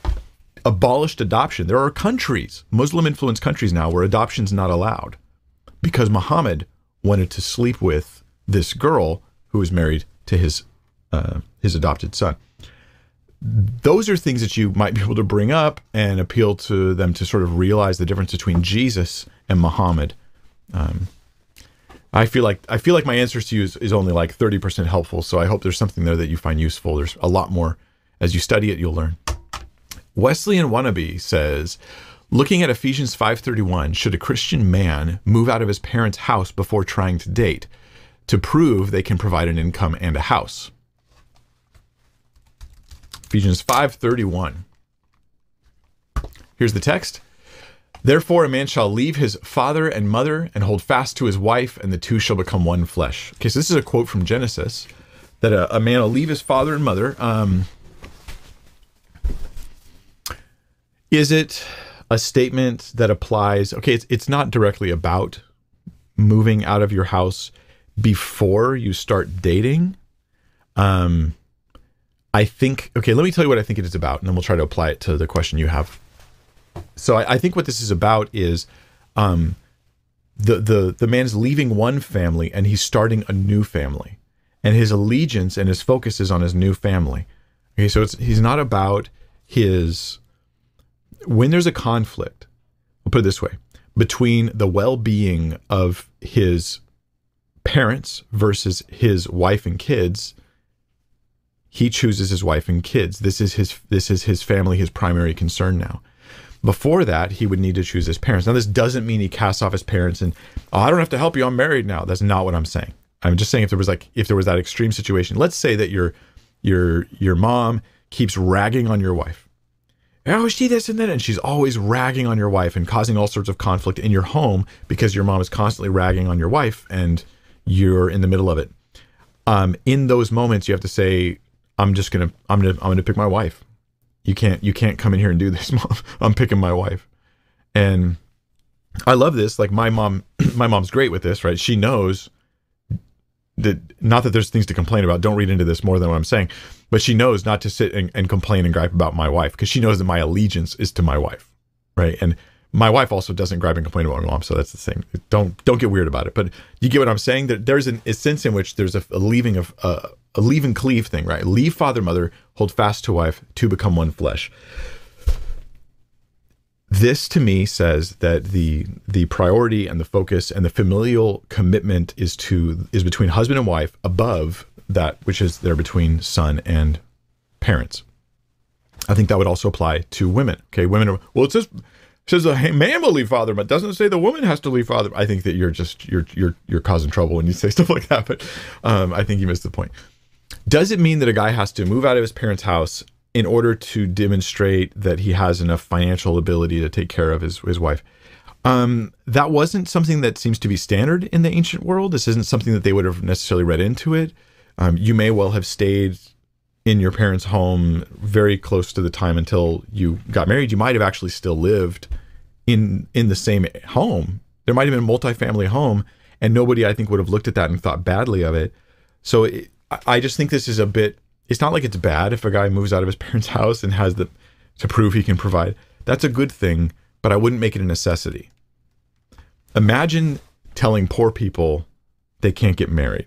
abolished adoption. There are countries, Muslim influenced countries now where adoption's not allowed because Muhammad wanted to sleep with this girl who was married to his uh, his adopted son. Those are things that you might be able to bring up and appeal to them to sort of realize the difference between Jesus and Muhammad. Um, I feel like I feel like my answers to you is, is only like thirty percent helpful. So I hope there's something there that you find useful. There's a lot more as you study it. You'll learn. Wesleyan wannabe says, looking at Ephesians 5:31, should a Christian man move out of his parents' house before trying to date to prove they can provide an income and a house? Ephesians 5:31. Here's the text. Therefore a man shall leave his father and mother and hold fast to his wife and the two shall become one flesh. Okay, so this is a quote from Genesis that a, a man will leave his father and mother. Um, is it a statement that applies? Okay, it's it's not directly about moving out of your house before you start dating. Um, I think, okay, let me tell you what I think it is about, and then we'll try to apply it to the question you have. So I, I think what this is about is um, the, the, the man's leaving one family and he's starting a new family. And his allegiance and his focus is on his new family. Okay, so it's, he's not about his, when there's a conflict, I'll put it this way, between the well being of his parents versus his wife and kids, he chooses his wife and kids. This is his this is his family, his primary concern now. Before that, he would need to choose his parents. Now, this doesn't mean he casts off his parents and oh, I don't have to help you. I'm married now. That's not what I'm saying. I'm just saying if there was like if there was that extreme situation. Let's say that your your your mom keeps ragging on your wife. Oh, she this and that, and she's always ragging on your wife and causing all sorts of conflict in your home because your mom is constantly ragging on your wife and you're in the middle of it. Um, in those moments, you have to say, I'm just gonna I'm gonna I'm gonna pick my wife. You can't you can't come in here and do this, mom. I'm picking my wife. And I love this. Like my mom my mom's great with this, right? She knows that not that there's things to complain about. Don't read into this more than what I'm saying. But she knows not to sit and, and complain and gripe about my wife because she knows that my allegiance is to my wife. Right. And my wife also doesn't gripe and complain about my mom, so that's the thing. Don't don't get weird about it. But you get what I'm saying. That there's an, a sense in which there's a, a leaving of uh, a leave and cleave thing, right? Leave father, mother, hold fast to wife, to become one flesh. This to me says that the the priority and the focus and the familial commitment is to is between husband and wife above that which is there between son and parents. I think that would also apply to women. Okay, women are well. It says it says the man will leave father, but doesn't say the woman has to leave father. I think that you're just you're you're you're causing trouble when you say stuff like that. But um, I think you missed the point. Does it mean that a guy has to move out of his parents' house in order to demonstrate that he has enough financial ability to take care of his, his wife? Um, that wasn't something that seems to be standard in the ancient world. This isn't something that they would have necessarily read into it. Um, you may well have stayed in your parents' home very close to the time until you got married. You might have actually still lived in in the same home. There might have been a multifamily home, and nobody I think would have looked at that and thought badly of it. So it, I just think this is a bit. It's not like it's bad if a guy moves out of his parents' house and has the to prove he can provide. That's a good thing, but I wouldn't make it a necessity. Imagine telling poor people they can't get married,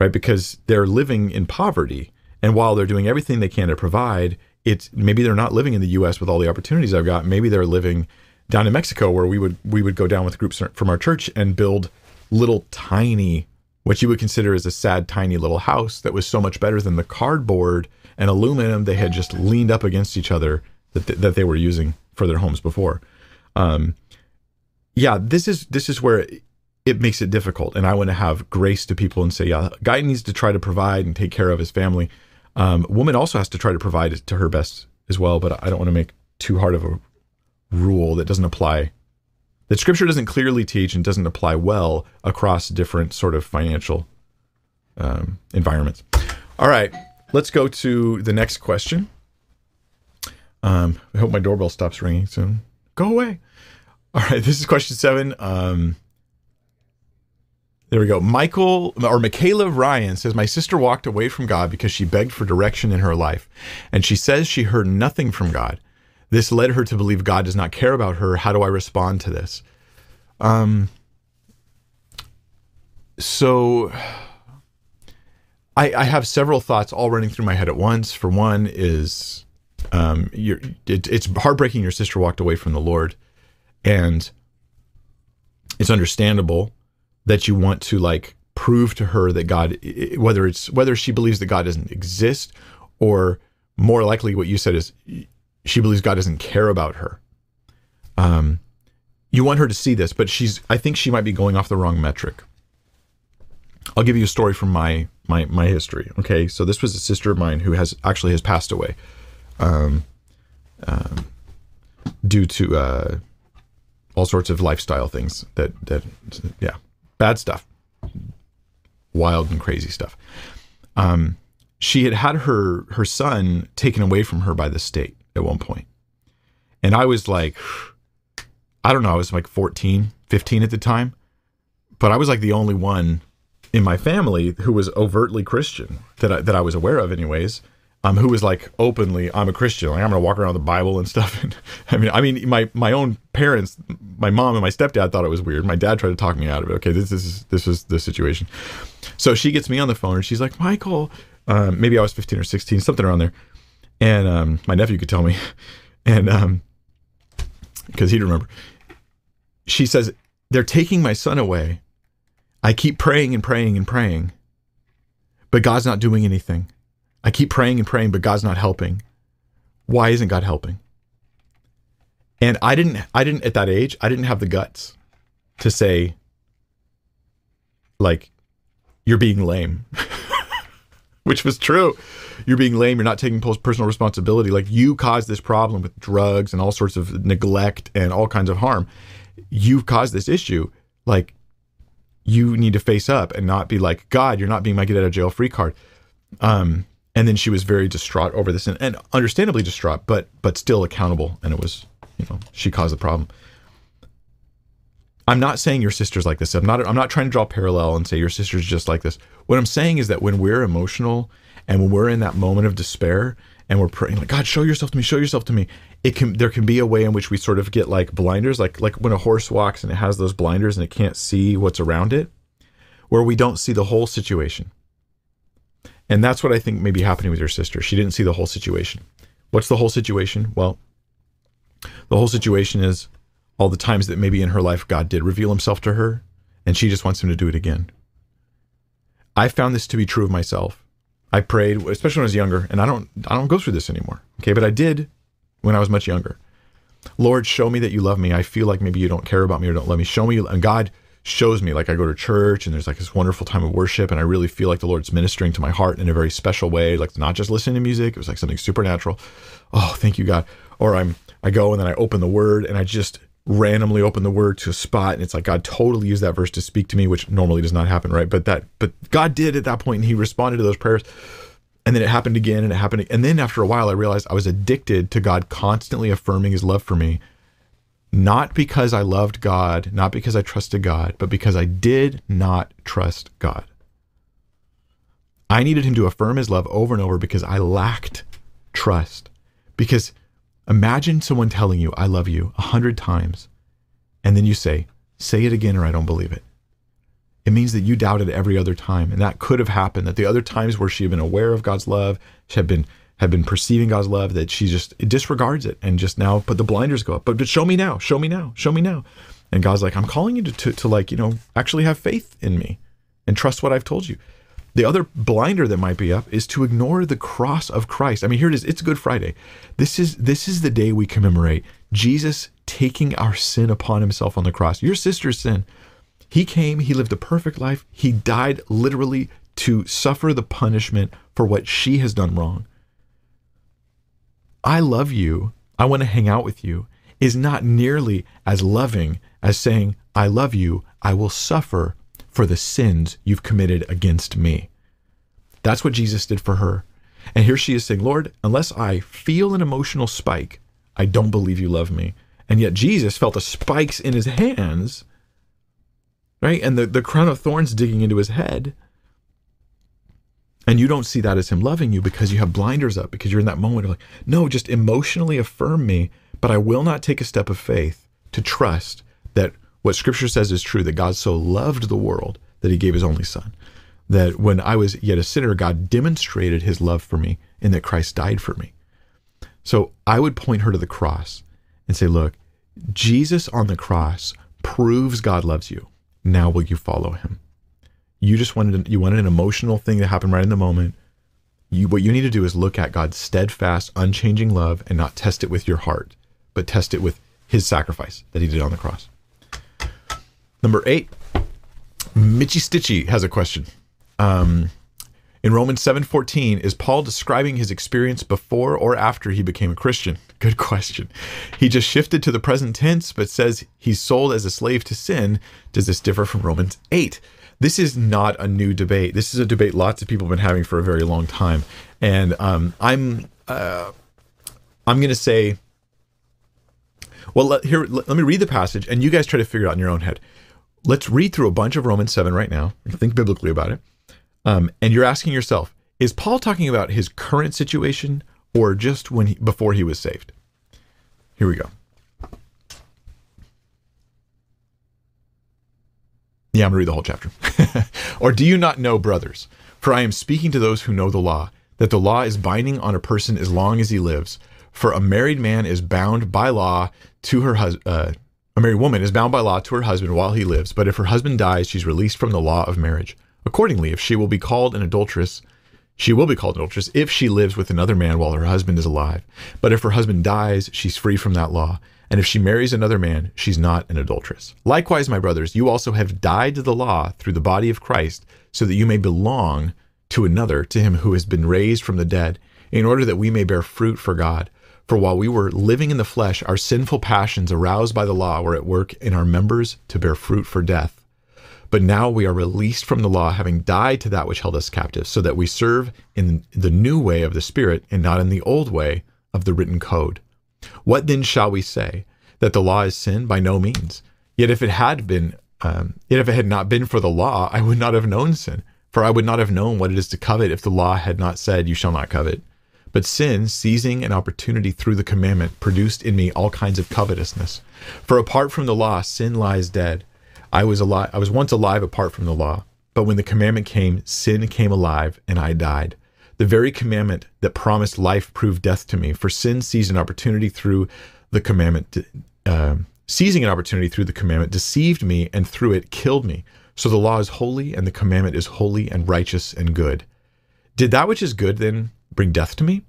right? Because they're living in poverty, and while they're doing everything they can to provide, it's maybe they're not living in the U.S. with all the opportunities I've got. Maybe they're living down in Mexico, where we would we would go down with groups from our church and build little tiny what you would consider as a sad, tiny little house that was so much better than the cardboard and aluminum they had just leaned up against each other that, th- that they were using for their homes before. Um, yeah, this is this is where it, it makes it difficult, and I want to have grace to people and say, yeah, guy needs to try to provide and take care of his family. Um, woman also has to try to provide to her best as well, but I don't want to make too hard of a rule that doesn't apply that scripture doesn't clearly teach and doesn't apply well across different sort of financial um, environments. All right. let's go to the next question. Um, I hope my doorbell stops ringing soon. Go away. All right, this is question seven. Um, there we go. Michael or Michaela Ryan says, My sister walked away from God because she begged for direction in her life. And she says she heard nothing from God. This led her to believe God does not care about her. How do I respond to this? Um, so I, I have several thoughts all running through my head at once. For one, is um, you're, it, it's heartbreaking your sister walked away from the Lord. And it's understandable that you want to like prove to her that God, whether it's whether she believes that God doesn't exist, or more likely what you said is she believes God doesn't care about her. Um, you want her to see this, but she's I think she might be going off the wrong metric. I'll give you a story from my my my history. Okay, so this was a sister of mine who has actually has passed away, um, um due to uh, all sorts of lifestyle things that that yeah bad stuff, wild and crazy stuff. Um, she had had her her son taken away from her by the state at one point, and I was like, I don't know, I was like 14, 15 at the time, but I was like the only one in my family who was overtly Christian that I, that I was aware of, anyways um, who was like openly, I'm a Christian. Like I'm gonna walk around with the Bible and stuff. And I mean, I mean, my my own parents, my mom and my stepdad thought it was weird. My dad tried to talk me out of it. Okay, this, this is this is the situation. So she gets me on the phone and she's like, Michael, um, maybe I was 15 or 16, something around there. And um, my nephew could tell me, and um, because he'd remember. She says they're taking my son away. I keep praying and praying and praying, but God's not doing anything. I keep praying and praying, but God's not helping. Why isn't God helping? And I didn't, I didn't, at that age, I didn't have the guts to say, like, you're being lame, which was true. You're being lame. You're not taking personal responsibility. Like, you caused this problem with drugs and all sorts of neglect and all kinds of harm. You've caused this issue. Like, you need to face up and not be like, God, you're not being my get out of jail free card. Um, and then she was very distraught over this and, and understandably distraught but but still accountable and it was you know she caused the problem i'm not saying your sister's like this i'm not i'm not trying to draw a parallel and say your sister's just like this what i'm saying is that when we're emotional and when we're in that moment of despair and we're praying like god show yourself to me show yourself to me it can there can be a way in which we sort of get like blinders like like when a horse walks and it has those blinders and it can't see what's around it where we don't see the whole situation and that's what I think may be happening with your sister. She didn't see the whole situation. What's the whole situation? Well, the whole situation is all the times that maybe in her life God did reveal himself to her and she just wants him to do it again. I found this to be true of myself. I prayed, especially when I was younger, and I don't I don't go through this anymore. Okay, but I did when I was much younger. Lord, show me that you love me. I feel like maybe you don't care about me or don't love me. Show me and God shows me like I go to church and there's like this wonderful time of worship and I really feel like the Lord's ministering to my heart in a very special way, like not just listening to music, it was like something supernatural. Oh, thank you God. Or I'm I go and then I open the word and I just randomly open the word to a spot and it's like God totally used that verse to speak to me, which normally does not happen, right? But that but God did at that point and he responded to those prayers. And then it happened again and it happened and then after a while I realized I was addicted to God constantly affirming his love for me not because I loved God, not because I trusted God, but because I did not trust God. I needed him to affirm his love over and over because I lacked trust. Because imagine someone telling you, I love you a hundred times, and then you say, say it again or I don't believe it. It means that you doubted every other time. And that could have happened, that the other times where she had been aware of God's love, she had been have been perceiving God's love that she just disregards it and just now but the blinders go up. But but show me now, show me now, show me now. And God's like, I'm calling you to, to, to like, you know, actually have faith in me and trust what I've told you. The other blinder that might be up is to ignore the cross of Christ. I mean, here it is. It's Good Friday. This is this is the day we commemorate Jesus taking our sin upon himself on the cross. Your sister's sin. He came, he lived a perfect life. He died literally to suffer the punishment for what she has done wrong. I love you, I want to hang out with you, is not nearly as loving as saying, I love you, I will suffer for the sins you've committed against me. That's what Jesus did for her. And here she is saying, Lord, unless I feel an emotional spike, I don't believe you love me. And yet Jesus felt the spikes in his hands, right? And the, the crown of thorns digging into his head. And you don't see that as him loving you because you have blinders up, because you're in that moment of like, no, just emotionally affirm me, but I will not take a step of faith to trust that what scripture says is true, that God so loved the world that he gave his only son. That when I was yet a sinner, God demonstrated his love for me and that Christ died for me. So I would point her to the cross and say, look, Jesus on the cross proves God loves you. Now will you follow him? You just wanted you wanted an emotional thing to happen right in the moment. You what you need to do is look at God's steadfast, unchanging love and not test it with your heart, but test it with his sacrifice that he did on the cross. Number eight, Mitchy Stitchy has a question. Um, in Romans 7:14, is Paul describing his experience before or after he became a Christian? Good question. He just shifted to the present tense, but says he's sold as a slave to sin. Does this differ from Romans 8? This is not a new debate. This is a debate lots of people have been having for a very long time, and um, I'm uh, I'm going to say, well, let, here let, let me read the passage, and you guys try to figure it out in your own head. Let's read through a bunch of Romans 7 right now and think biblically about it. Um, and you're asking yourself, is Paul talking about his current situation or just when he, before he was saved? Here we go. Yeah, I'm going to read the whole chapter. or do you not know, brothers? For I am speaking to those who know the law, that the law is binding on a person as long as he lives. For a married man is bound by law to her husband. Uh, a married woman is bound by law to her husband while he lives, but if her husband dies, she's released from the law of marriage. Accordingly, if she will be called an adulteress, she will be called an adulteress if she lives with another man while her husband is alive. But if her husband dies, she's free from that law. And if she marries another man, she's not an adulteress. Likewise, my brothers, you also have died to the law through the body of Christ, so that you may belong to another, to him who has been raised from the dead, in order that we may bear fruit for God. For while we were living in the flesh, our sinful passions aroused by the law were at work in our members to bear fruit for death. But now we are released from the law, having died to that which held us captive, so that we serve in the new way of the Spirit and not in the old way of the written code. What then shall we say? That the law is sin? By no means. Yet if it had been, um, yet if it had not been for the law, I would not have known sin. For I would not have known what it is to covet if the law had not said, You shall not covet. But sin, seizing an opportunity through the commandment, produced in me all kinds of covetousness. For apart from the law, sin lies dead. I was alive I was once alive apart from the law, but when the commandment came, sin came alive and I died. The very commandment that promised life proved death to me, for sin seized an opportunity through the commandment uh, seizing an opportunity through the commandment deceived me and through it killed me. So the law is holy and the commandment is holy and righteous and good. Did that which is good then bring death to me?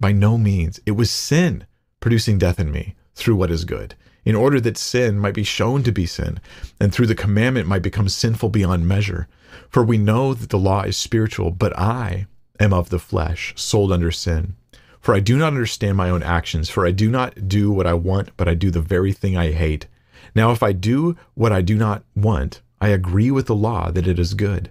By no means. It was sin producing death in me through what is good in order that sin might be shown to be sin, and through the commandment might become sinful beyond measure. For we know that the law is spiritual, but I am of the flesh, sold under sin. For I do not understand my own actions, for I do not do what I want, but I do the very thing I hate. Now, if I do what I do not want, I agree with the law that it is good.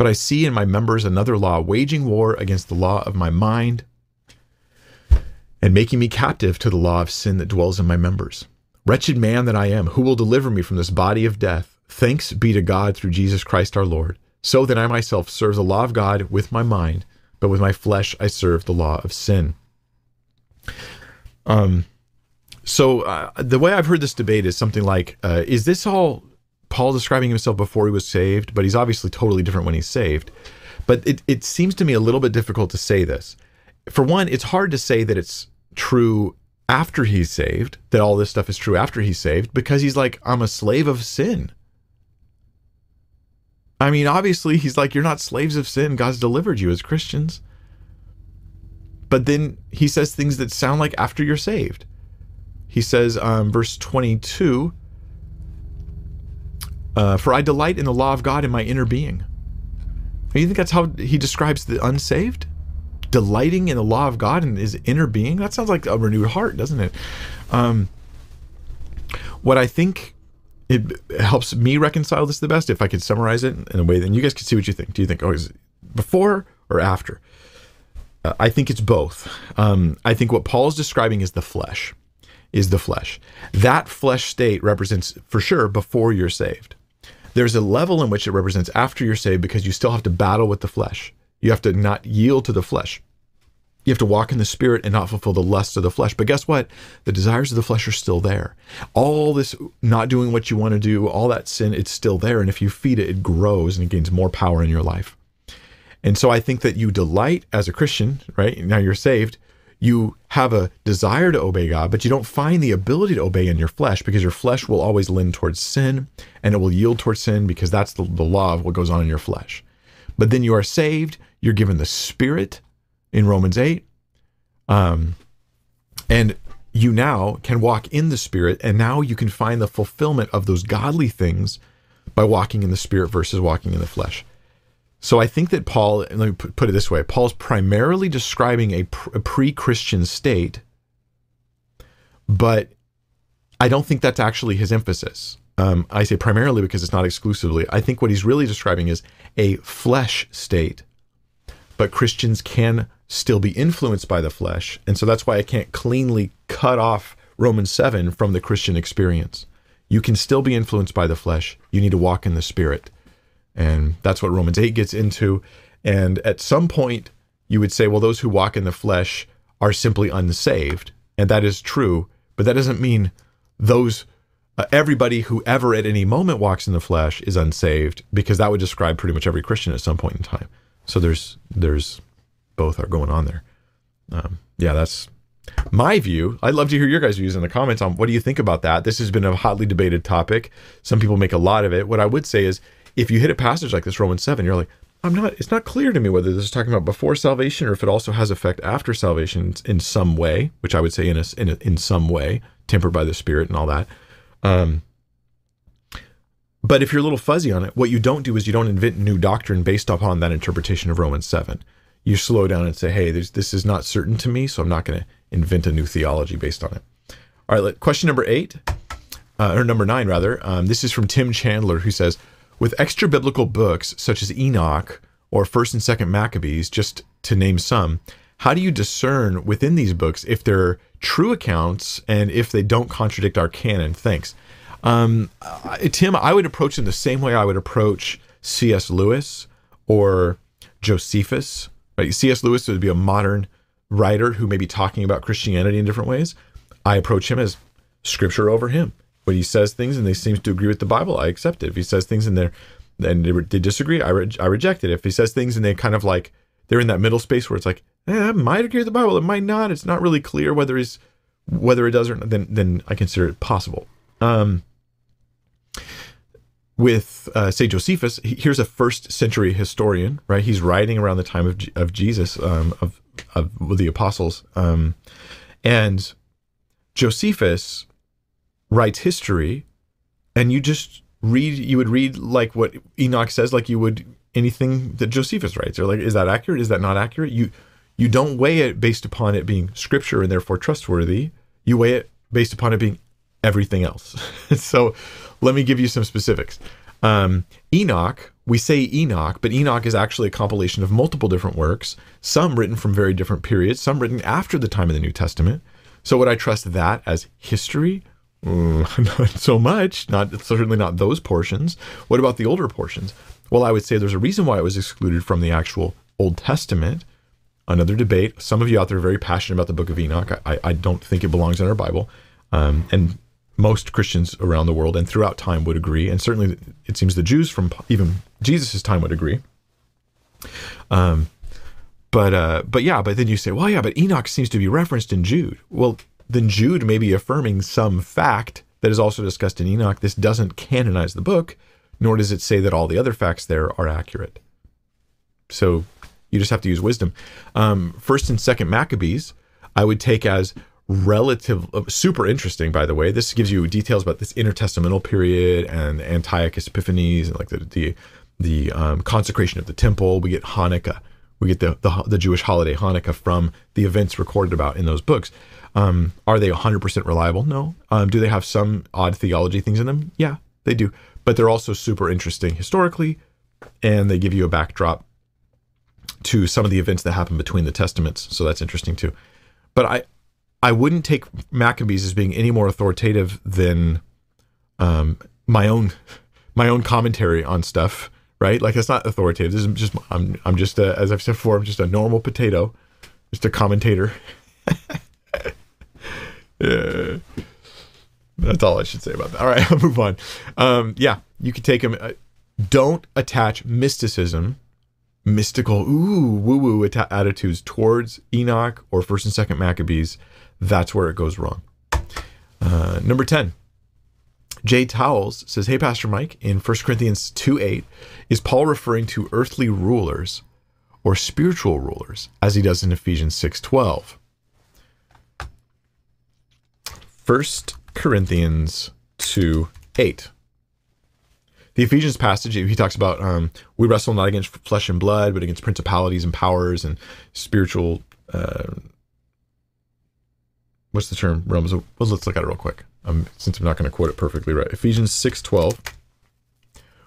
but I see in my members another law, waging war against the law of my mind and making me captive to the law of sin that dwells in my members. Wretched man that I am, who will deliver me from this body of death? Thanks be to God through Jesus Christ our Lord. So that I myself serve the law of God with my mind, but with my flesh I serve the law of sin. Um, so uh, the way I've heard this debate is something like, uh, is this all Paul describing himself before he was saved? But he's obviously totally different when he's saved. But it, it seems to me a little bit difficult to say this. For one, it's hard to say that it's true after he's saved, that all this stuff is true after he's saved, because he's like, I'm a slave of sin. I mean, obviously, he's like, You're not slaves of sin. God's delivered you as Christians. But then he says things that sound like after you're saved. He says, um, verse 22, uh, For I delight in the law of God in my inner being. You think that's how he describes the unsaved? Delighting in the law of God in his inner being? That sounds like a renewed heart, doesn't it? Um, what I think it helps me reconcile this the best, if I could summarize it in a way, then you guys can see what you think. Do you think, oh, is before or after? Uh, I think it's both. Um, I think what Paul is describing is the flesh, is the flesh. That flesh state represents for sure before you're saved. There's a level in which it represents after you're saved because you still have to battle with the flesh. You have to not yield to the flesh. You have to walk in the spirit and not fulfill the lusts of the flesh. But guess what? The desires of the flesh are still there. All this not doing what you want to do, all that sin, it's still there. And if you feed it, it grows and it gains more power in your life. And so I think that you delight as a Christian, right? Now you're saved. You have a desire to obey God, but you don't find the ability to obey in your flesh because your flesh will always lean towards sin and it will yield towards sin because that's the, the law of what goes on in your flesh. But then you are saved, you're given the Spirit in Romans 8. Um, and you now can walk in the Spirit, and now you can find the fulfillment of those godly things by walking in the Spirit versus walking in the flesh. So I think that Paul, let me put it this way Paul's primarily describing a, pre Christian state, but I don't think that's actually his emphasis. Um, I say primarily because it's not exclusively. I think what he's really describing is a flesh state, but Christians can still be influenced by the flesh. And so that's why I can't cleanly cut off Romans 7 from the Christian experience. You can still be influenced by the flesh. You need to walk in the spirit. And that's what Romans 8 gets into. And at some point, you would say, well, those who walk in the flesh are simply unsaved. And that is true. But that doesn't mean those, uh, everybody who ever at any moment walks in the flesh is unsaved, because that would describe pretty much every Christian at some point in time. So there's, there's, both are going on there. Um, yeah, that's my view. I'd love to hear your guys' views in the comments on what do you think about that. This has been a hotly debated topic. Some people make a lot of it. What I would say is if you hit a passage like this, Romans 7, you're like, I'm not, it's not clear to me whether this is talking about before salvation or if it also has effect after salvation in some way, which I would say in a, in, a, in some way, tempered by the Spirit and all that. Um, but if you're a little fuzzy on it, what you don't do is you don't invent new doctrine based upon that interpretation of Romans 7. You slow down and say, hey, this is not certain to me, so I'm not going to invent a new theology based on it. All right, question number eight, uh, or number nine, rather. Um, this is from Tim Chandler, who says, with extra biblical books such as Enoch or 1st and 2nd Maccabees, just to name some, how do you discern within these books if they're true accounts and if they don't contradict our canon? Thanks. Um, Tim, I would approach them the same way I would approach C.S. Lewis or Josephus. Right? C.S. Lewis would be a modern writer who may be talking about Christianity in different ways. I approach him as scripture over him. When he says things and they seem to agree with the Bible, I accept it. If he says things and they're and they, they disagree, I, re- I reject it. If he says things and they kind of like they're in that middle space where it's like, eh, it might agree with the Bible, it might not. It's not really clear whether he's whether it does or not. Then then I consider it possible. Um, with uh, say Josephus, he, here's a first century historian, right? He's writing around the time of of Jesus, um, of of the apostles, um, and Josephus writes history, and you just read. You would read like what Enoch says, like you would anything that Josephus writes. Or like, is that accurate? Is that not accurate? You you don't weigh it based upon it being scripture and therefore trustworthy. You weigh it based upon it being everything else. so, let me give you some specifics. Um, Enoch, we say Enoch, but Enoch is actually a compilation of multiple different works, some written from very different periods, some written after the time of the New Testament. So, would I trust that as history? Mm, not so much. Not certainly not those portions. What about the older portions? Well, I would say there's a reason why it was excluded from the actual Old Testament. Another debate. Some of you out there are very passionate about the Book of Enoch. I, I don't think it belongs in our Bible, um, and most Christians around the world and throughout time would agree. And certainly, it seems the Jews from even Jesus' time would agree. Um, but uh, but yeah, but then you say, well, yeah, but Enoch seems to be referenced in Jude. Well, then Jude may be affirming some fact that is also discussed in Enoch. This doesn't canonize the book, nor does it say that all the other facts there are accurate. So You just have to use wisdom. Um, first and second Maccabees, I would take as relative, uh, super interesting. By the way, this gives you details about this intertestamental period and Antiochus Epiphanes and like the the the um, consecration of the temple. We get Hanukkah. We get the, the the Jewish holiday Hanukkah from the events recorded about in those books. Um, are they 100% reliable? No. Um, do they have some odd theology things in them? Yeah, they do. But they're also super interesting historically, and they give you a backdrop to some of the events that happen between the testaments. So that's interesting too. But I, I wouldn't take Maccabees as being any more authoritative than um, my own my own commentary on stuff. Right? Like it's not authoritative. This is just I'm I'm just a, as I've said before. I'm just a normal potato, just a commentator. yeah. That's all I should say about that. All right, I'll move on. Um, yeah, you can take them. Uh, don't attach mysticism, mystical, ooh, woo woo attitudes towards Enoch or First and Second Maccabees. That's where it goes wrong. Uh, number 10. Jay Towles says, Hey, Pastor Mike, in 1 Corinthians 2 8, is Paul referring to earthly rulers or spiritual rulers, as he does in Ephesians 6 12? First Corinthians 2 8. The Ephesians passage, he talks about um, we wrestle not against flesh and blood, but against principalities and powers and spiritual. Uh, what's the term? Realms. Well, let's look at it real quick. Um, since I'm not going to quote it perfectly right. Ephesians six twelve.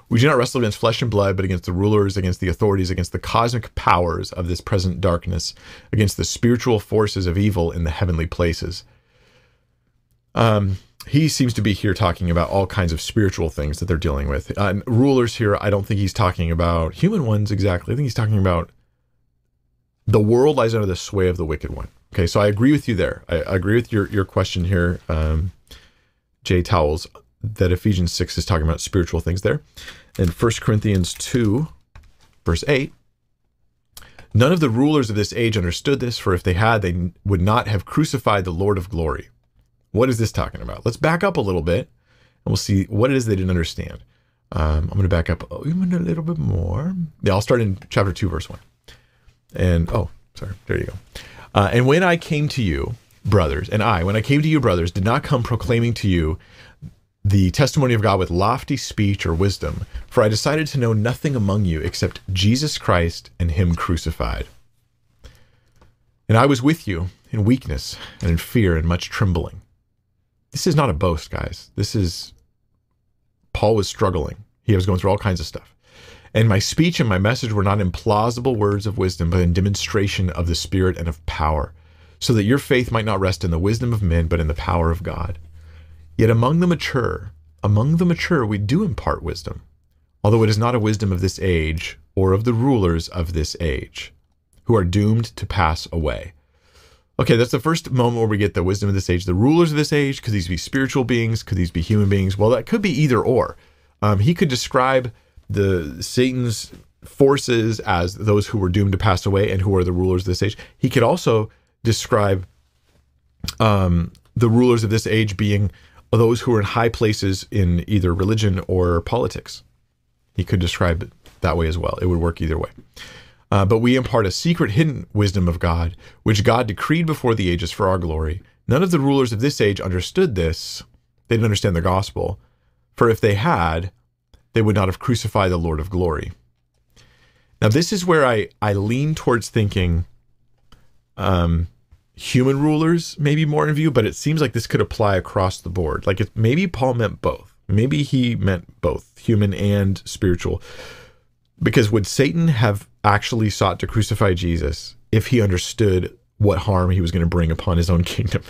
We do not wrestle against flesh and blood, but against the rulers, against the authorities, against the cosmic powers of this present darkness, against the spiritual forces of evil in the heavenly places. Um, he seems to be here talking about all kinds of spiritual things that they're dealing with. Uh, rulers here, I don't think he's talking about human ones exactly. I think he's talking about the world lies under the sway of the wicked one. Okay, so I agree with you there. I, I agree with your your question here, um, Jay Towles, that Ephesians six is talking about spiritual things there, and First Corinthians two, verse eight. None of the rulers of this age understood this, for if they had, they would not have crucified the Lord of glory. What is this talking about? Let's back up a little bit and we'll see what it is they didn't understand. Um, I'm going to back up even a little bit more. Yeah, I'll start in chapter 2, verse 1. And, oh, sorry, there you go. Uh, and when I came to you, brothers, and I, when I came to you, brothers, did not come proclaiming to you the testimony of God with lofty speech or wisdom, for I decided to know nothing among you except Jesus Christ and Him crucified. And I was with you in weakness and in fear and much trembling. This is not a boast, guys. This is Paul was struggling. He was going through all kinds of stuff. And my speech and my message were not in plausible words of wisdom, but in demonstration of the Spirit and of power, so that your faith might not rest in the wisdom of men, but in the power of God. Yet among the mature, among the mature, we do impart wisdom, although it is not a wisdom of this age or of the rulers of this age, who are doomed to pass away. Okay, that's the first moment where we get the wisdom of this age. The rulers of this age, could these be spiritual beings? Could these be human beings? Well, that could be either or. Um, he could describe the Satan's forces as those who were doomed to pass away and who are the rulers of this age. He could also describe um, the rulers of this age being those who are in high places in either religion or politics. He could describe it that way as well. It would work either way. Uh, but we impart a secret hidden wisdom of God, which God decreed before the ages for our glory. None of the rulers of this age understood this. They didn't understand the gospel. For if they had, they would not have crucified the Lord of glory. Now, this is where I, I lean towards thinking um, human rulers maybe more in view, but it seems like this could apply across the board. Like it, maybe Paul meant both. Maybe he meant both human and spiritual. Because would Satan have actually sought to crucify Jesus if he understood what harm he was going to bring upon his own kingdom?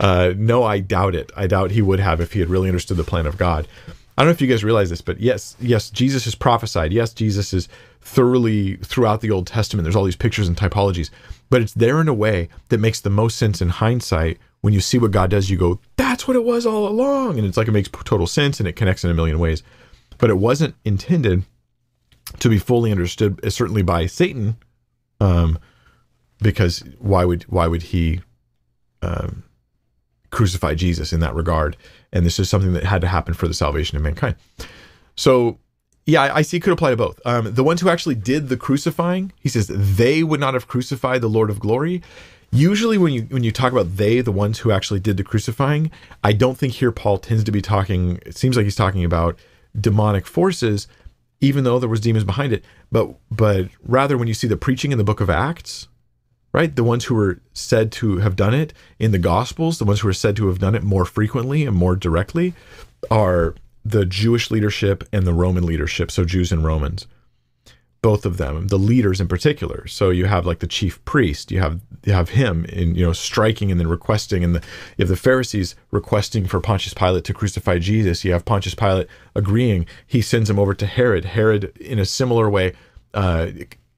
Uh, no, I doubt it. I doubt he would have if he had really understood the plan of God. I don't know if you guys realize this, but yes, yes, Jesus is prophesied. Yes, Jesus is thoroughly throughout the Old Testament. There's all these pictures and typologies, but it's there in a way that makes the most sense in hindsight. When you see what God does, you go, "That's what it was all along," and it's like it makes total sense and it connects in a million ways. But it wasn't intended to be fully understood, uh, certainly by Satan, um, because why would why would he um, crucify Jesus in that regard? And this is something that had to happen for the salvation of mankind. So Yeah, I, I see. It could apply to both. Um, the ones who actually did the crucifying, he says they would not have crucified the Lord of Glory. Usually, when you when you talk about they, the ones who actually did the crucifying, I don't think here Paul tends to be talking. It seems like he's talking about demonic forces, even though there was demons behind it. But but rather, when you see the preaching in the Book of Acts, right, the ones who were said to have done it in the Gospels, the ones who are said to have done it more frequently and more directly, are the Jewish leadership and the Roman leadership, so Jews and Romans, both of them, the leaders in particular. So you have like the chief priest, you have you have him in you know striking and then requesting, and the you have the Pharisees requesting for Pontius Pilate to crucify Jesus. You have Pontius Pilate agreeing. He sends him over to Herod. Herod, in a similar way, uh,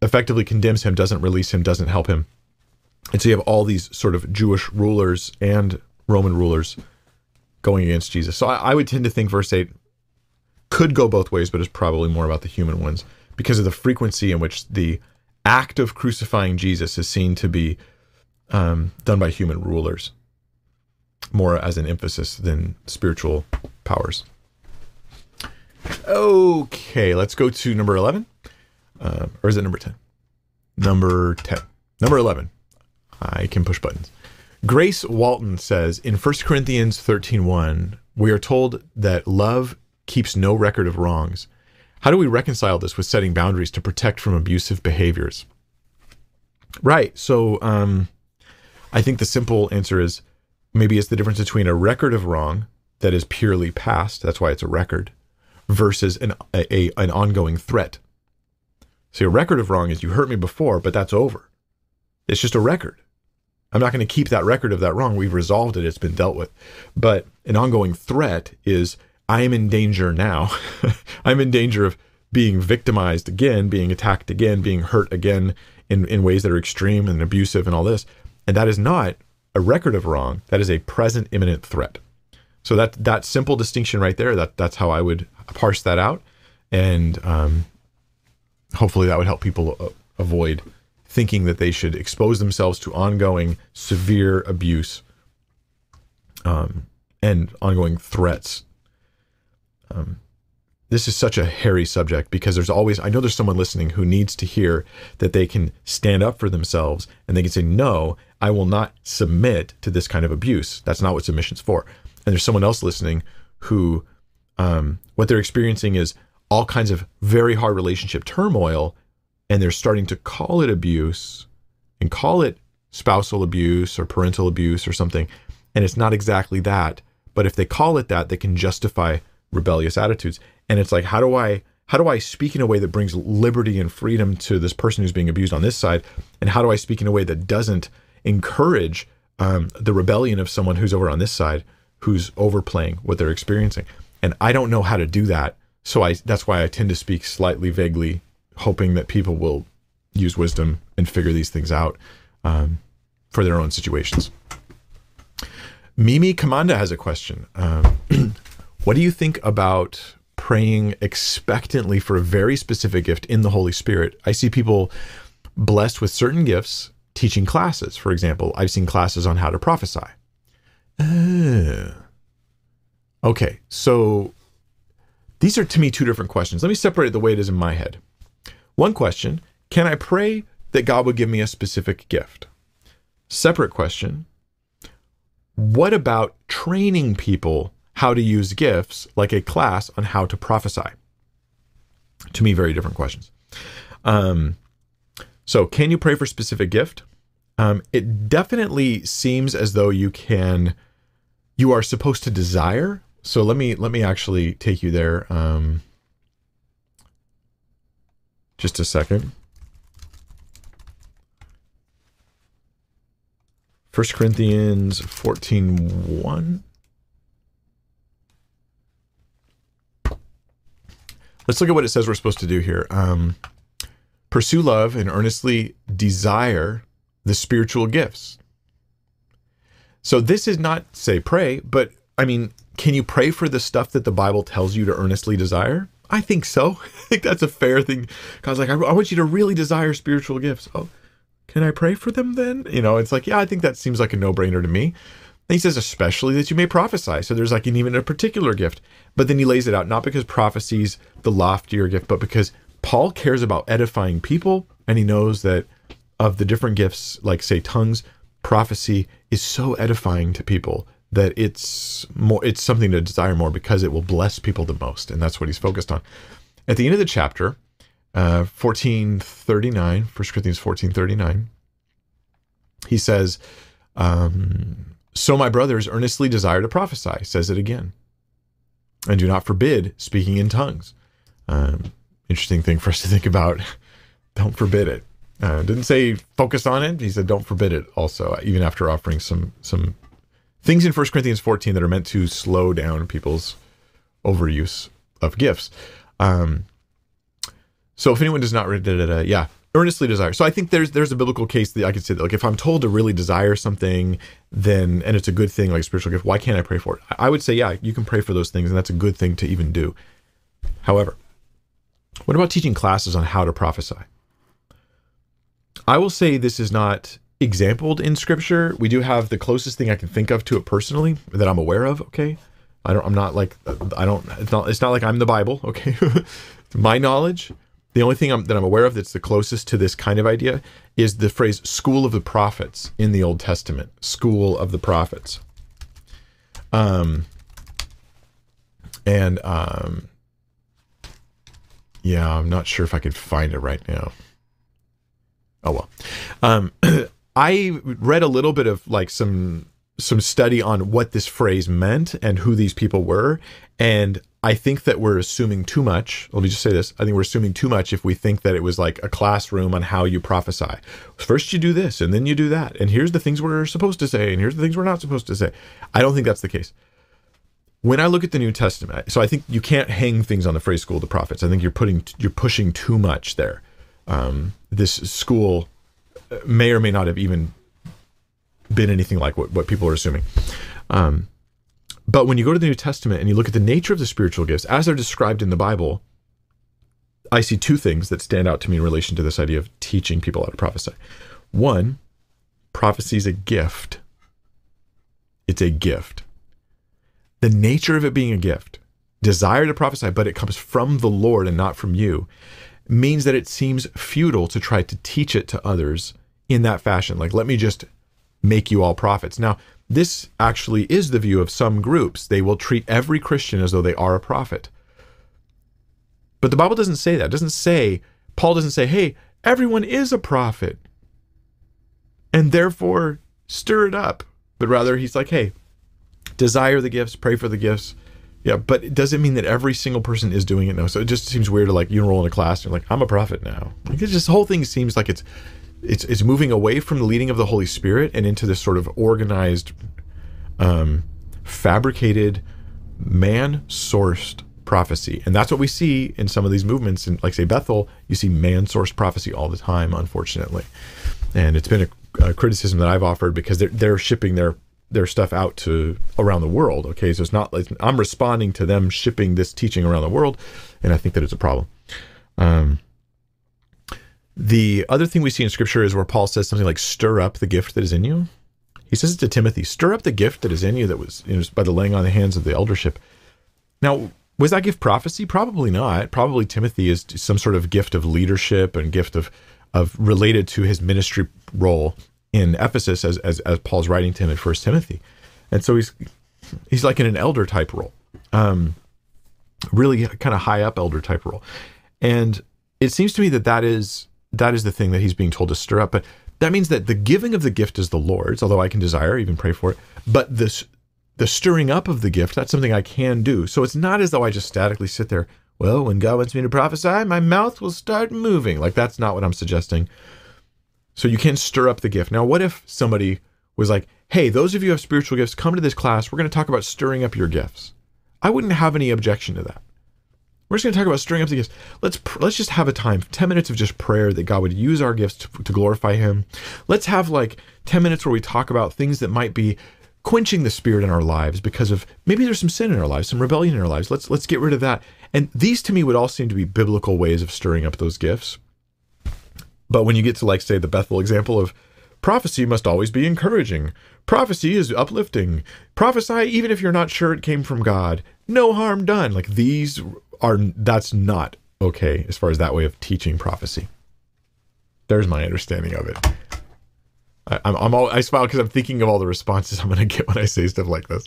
effectively condemns him, doesn't release him, doesn't help him. And so you have all these sort of Jewish rulers and Roman rulers going against Jesus. So I, I, would tend to think verse 8 could go both ways, but is probably more about the human ones because of the frequency in which the act of crucifying Jesus is seen to be um, done by human rulers, more as an emphasis than spiritual powers. Okay, let's go to number 11. Uh, or is it number 10? Number 10. Number 11. I can push buttons. Grace Walton says in 1 Corinthians 13:1, we are told that love keeps no record of wrongs. How do we reconcile this with setting boundaries to protect from abusive behaviors? Right. So um, I think the simple answer is maybe it's the difference between a record of wrong that is purely past, that's why it's a record, versus an a, a an ongoing threat. See, a record of wrong is you hurt me before, but that's over. It's just a record. I'm not going to keep that record of that wrong. We've resolved it. It's been dealt with. But an ongoing threat is I am in danger now. I'm in danger of being victimized again, being attacked again, being hurt again in, in ways that are extreme and abusive and all this. And that is not a record of wrong. That is a present imminent threat. So that that simple distinction right there, that that's how I would parse that out. And um, hopefully that would help people uh, avoid thinking that they should expose themselves to ongoing severe abuse um, and ongoing threats. Um, this is such a hairy subject because there's always, I know there's someone listening who needs to hear that they can stand up for themselves and they can say, no, I will not submit to this kind of abuse. That's not what submission's for. And there's someone else listening who, um, what they're experiencing is all kinds of very hard relationship turmoil and they're starting to call it abuse and call it spousal abuse or parental abuse or something. And it's not exactly that. But if they call it that, they can justify rebellious attitudes. And it's like, how do I how do I speak in a way that brings liberty and freedom to this person who's being abused on this side? And how do I speak in a way that doesn't encourage um, the rebellion of someone who's over on this side, who's overplaying what they're experiencing? And I don't know how to do that. So I that's why I tend to speak slightly vaguely hoping that people will use wisdom and figure these things out um, for their own situations. Mimi Kamanda has a question. Um, what do you think about praying expectantly for a very specific gift in the Holy Spirit? I see people blessed with certain gifts teaching classes. For example, I've seen classes on how to prophesy. Uh, okay, so these are to me two different questions. Let me separate it the way it is in my head. One question Can I pray that God would give me a specific gift? Separate question What about training people how to use gifts, like a class on how to prophesy? To me, very different questions. Um, so, can you pray for specific gift? Um, it definitely seems as though you can, you are supposed to desire. So let me let me actually take you there. Um, just a second. 1 Corinthians 14 1. Let's look at what it says we're supposed to do here. Um, pursue love and earnestly desire the spiritual gifts. So this is not say pray, but I mean, can you pray for the stuff that the Bible tells you to earnestly desire? I think so. I think that's a fair thing. God's like, I, I want you to really desire spiritual gifts. Oh, can I pray for them then? You know, it's like, yeah, I think that seems like a no brainer to me. He says, especially that you may prophesy. So there's like an even a particular gift. But then he lays it out not because prophecy's the loftier gift, but because Paul cares about edifying people and he knows that of the different gifts, like say tongues, prophecy is so edifying to people that it's more it's something to desire more because it will bless people the most. And that's what he's focused on. At the end of the chapter, uh, 1439, 1 Corinthians 1439, he says, um, so my brothers earnestly desire to prophesy, says it again. And do not forbid speaking in tongues. Um, interesting thing for us to think about. don't forbid it. Uh, didn't say focus on it. He said don't forbid it also, even after offering some some things in 1 Corinthians 14 that are meant to slow down people's overuse of gifts. Um, so if anyone does not, da, da, da, yeah, earnestly desire. So I think there's there's a biblical case that I could say that like if I'm told to really desire something, then and it's a good thing like spiritual gift, why can't I pray for it? I would say yeah, you can pray for those things, and that's a good thing to even do. However, what about teaching classes on how to prophesy? I will say this is not exampled in scripture. We do have the closest thing I can think of to it personally that I'm aware of. Okay. I don't, I'm not like, I don't, it's not, it's not like I'm the Bible. Okay. My knowledge, the only thing I'm, that I'm aware of that's the closest to this kind of idea is the phrase school of the prophets in the Old Testament. School of the prophets. Um, and, um, yeah, I'm not sure if I could find it right now. Oh well. Um, I read a little bit of like some some study on what this phrase meant and who these people were, and I think that we're assuming too much. Let me just say this: I think we're assuming too much if we think that it was like a classroom on how you prophesy. First, you do this, and then you do that, and here's the things we're supposed to say, and here's the things we're not supposed to say. I don't think that's the case when I look at the New Testament, so I think you can't hang things on the phrase "school of the prophets." I think you're putting you're pushing too much there. Um, this school may or may not have even been anything like what, what people are assuming. Um, but when you go to the New Testament and you look at the nature of the spiritual gifts as they're described in the Bible, I see two things that stand out to me in relation to this idea of teaching people how to prophesy. One, prophecy is a gift. It's a gift. The nature of it being a gift, desire to prophesy, but it comes from the Lord and not from you, means that it seems futile to try to teach it to others in that fashion. Like, let me just make you all prophets. Now, this actually is the view of some groups. They will treat every Christian as though they are a prophet. But the Bible doesn't say that. It doesn't say, Paul doesn't say, hey, everyone is a prophet. And therefore, stir it up. But rather, he's like, hey, desire the gifts, pray for the gifts. Yeah, but it doesn't mean that every single person is doing it now. So it just seems weird to like you enroll in a class and you're like, I'm a prophet now. Like the whole thing seems like it's it's it's moving away from the leading of the Holy Spirit and into this sort of organized, um, fabricated, man-sourced prophecy. And that's what we see in some of these movements. And like say Bethel, you see man-sourced prophecy all the time, unfortunately. And it's been a, a criticism that I've offered because they're they're shipping their their stuff out to around the world. Okay, so it's not like I'm responding to them shipping this teaching around the world, and I think that it's a problem. Um, the other thing we see in Scripture is where Paul says something like "stir up the gift that is in you." He says it to Timothy: "Stir up the gift that is in you that was you know, by the laying on the hands of the eldership." Now, was that gift prophecy? Probably not. Probably Timothy is some sort of gift of leadership and gift of of related to his ministry role in Ephesus as, as, as Paul's writing to him in First Timothy, and so he's he's like in an elder type role, um, really kind of high up elder type role, and it seems to me that that is that is the thing that he's being told to stir up. But that means that the giving of the gift is the Lord's, although I can desire, even pray for it. But this the stirring up of the gift, that's something I can do. So it's not as though I just statically sit there. Well, when God wants me to prophesy, my mouth will start moving. Like that's not what I'm suggesting. So you can stir up the gift. Now, what if somebody was like, hey, those of you who have spiritual gifts, come to this class. We're going to talk about stirring up your gifts. I wouldn't have any objection to that. We're just going to talk about stirring up the gifts. Let's let's just have a time, ten minutes of just prayer that God would use our gifts to, to glorify Him. Let's have like ten minutes where we talk about things that might be quenching the spirit in our lives because of maybe there's some sin in our lives, some rebellion in our lives. Let's let's get rid of that. And these to me would all seem to be biblical ways of stirring up those gifts. But when you get to like say the Bethel example of prophecy must always be encouraging. prophecy is uplifting. Prophesy even if you're not sure it came from God. No harm done. Like these are that's not okay as far as that way of teaching prophecy. There's my understanding of it. I, I'm, I'm all I smile because I'm thinking of all the responses I'm gonna get when I say stuff like this,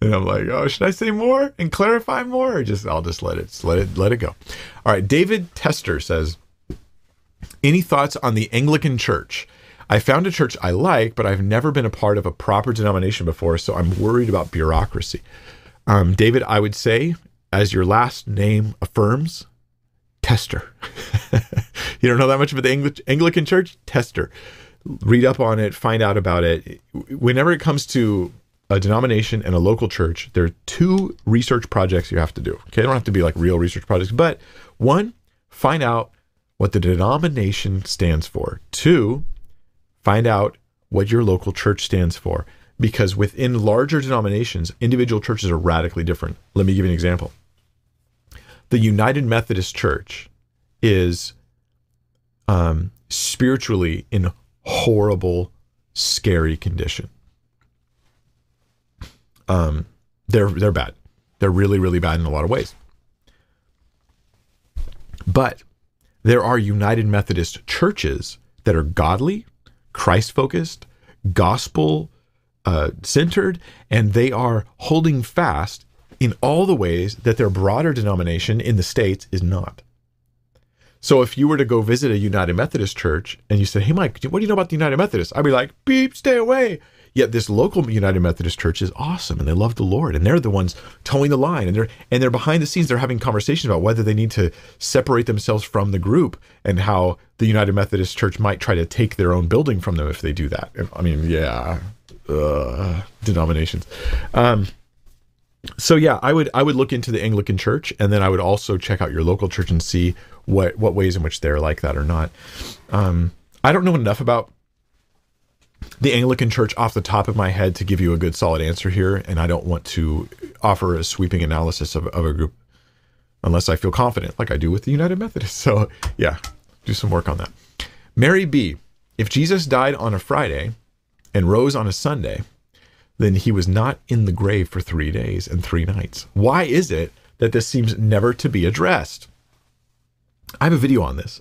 and I'm like, oh, should I say more and clarify more, or just I'll just let it let it let it go. All right, David Tester says, any thoughts on the Anglican Church? I found a church I like, but I've never been a part of a proper denomination before, so I'm worried about bureaucracy. Um, David, I would say, as your last name affirms, Tester. you don't know that much about the Anglican Church? Tester. Read up on it, find out about it. Whenever it comes to a denomination and a local church, there are two research projects you have to do. Okay, they don't have to be like real research projects, but one, find out what the denomination stands for. Two, find out what your local church stands for. Because within larger denominations, individual churches are radically different. Let me give you an example. The United Methodist Church is um, spiritually in horrible, scary condition. Um, they're they're bad. They're really really bad in a lot of ways. But there are United Methodist churches that are godly, Christ focused, gospel uh, centered, and they are holding fast in all the ways that their broader denomination in the States is not. So if you were to go visit a United Methodist church and you said, Hey, Mike, what do you know about the United Methodist? I'd be like, Beep, stay away. Yet this local United Methodist church is awesome and they love the Lord and they're the ones toeing the line and they're and they're behind the scenes they're having conversations about whether they need to separate themselves from the group and how the United Methodist Church might try to take their own building from them if they do that. I mean, yeah, uh, denominations. Um, so yeah, I would I would look into the Anglican Church and then I would also check out your local church and see what what ways in which they're like that or not. Um, I don't know enough about the Anglican Church off the top of my head to give you a good solid answer here, and I don't want to offer a sweeping analysis of, of a group unless I feel confident, like I do with the United Methodist. So, yeah, do some work on that. Mary B. If Jesus died on a Friday and rose on a Sunday, then he was not in the grave for three days and three nights. Why is it that this seems never to be addressed? I have a video on this.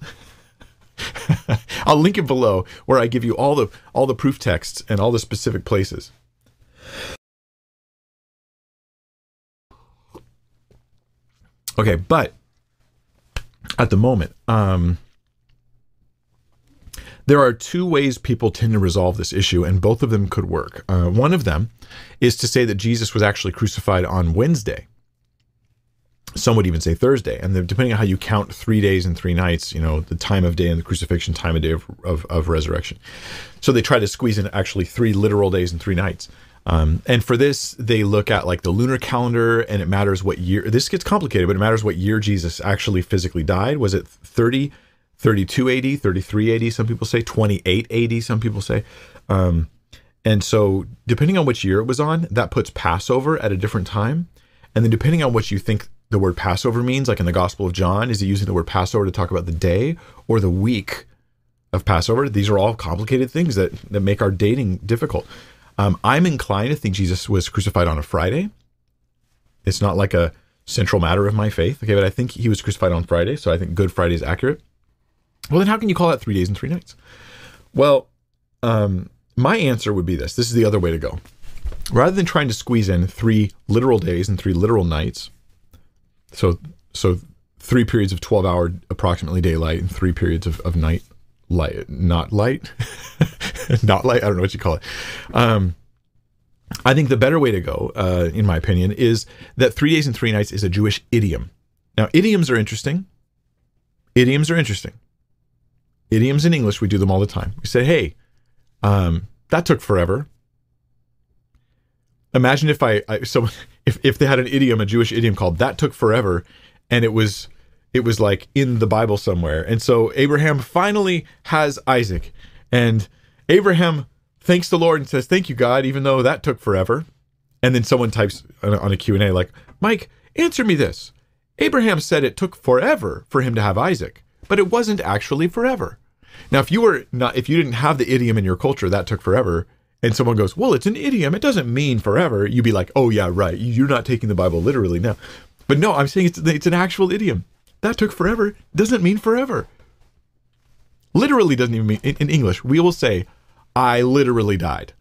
I'll link it below where I give you all the all the proof texts and all the specific places. Okay, but at the moment, um, there are two ways people tend to resolve this issue, and both of them could work. Uh, one of them is to say that Jesus was actually crucified on Wednesday, some would even say Thursday. And depending on how you count three days and three nights, you know, the time of day and the crucifixion, time of day of, of, of resurrection. So they try to squeeze in actually three literal days and three nights. Um, and for this, they look at like the lunar calendar, and it matters what year. This gets complicated, but it matters what year Jesus actually physically died. Was it 30, 32 AD, 33 AD? Some people say 28 AD. Some people say. Um, and so, depending on which year it was on, that puts Passover at a different time. And then, depending on what you think the word Passover means, like in the Gospel of John? Is he using the word Passover to talk about the day or the week of Passover? These are all complicated things that, that make our dating difficult. Um, I'm inclined to think Jesus was crucified on a Friday. It's not like a central matter of my faith. Okay, but I think he was crucified on Friday, so I think Good Friday is accurate. Well, then how can you call that three days and three nights? Well, um, my answer would be this. This is the other way to go. Rather than trying to squeeze in three literal days and three literal nights, so so three periods of 12 hour approximately daylight and three periods of, of night light not light not light i don't know what you call it um, i think the better way to go uh, in my opinion is that three days and three nights is a jewish idiom now idioms are interesting idioms are interesting idioms in english we do them all the time. We say hey um, that took forever. Imagine if I, I so if if they had an idiom, a Jewish idiom called "that took forever," and it was it was like in the Bible somewhere, and so Abraham finally has Isaac, and Abraham thanks the Lord and says, "Thank you, God," even though that took forever. And then someone types on a Q and A like, "Mike, answer me this." Abraham said it took forever for him to have Isaac, but it wasn't actually forever. Now, if you were not, if you didn't have the idiom in your culture, that took forever, and someone goes, "Well, it's an idiom. It doesn't mean forever." You'd be like, "Oh yeah, right. You're not taking the Bible literally now." But no, I'm saying it's it's an actual idiom. That took forever. Doesn't mean forever. Literally doesn't even mean in, in English. We will say, "I literally died."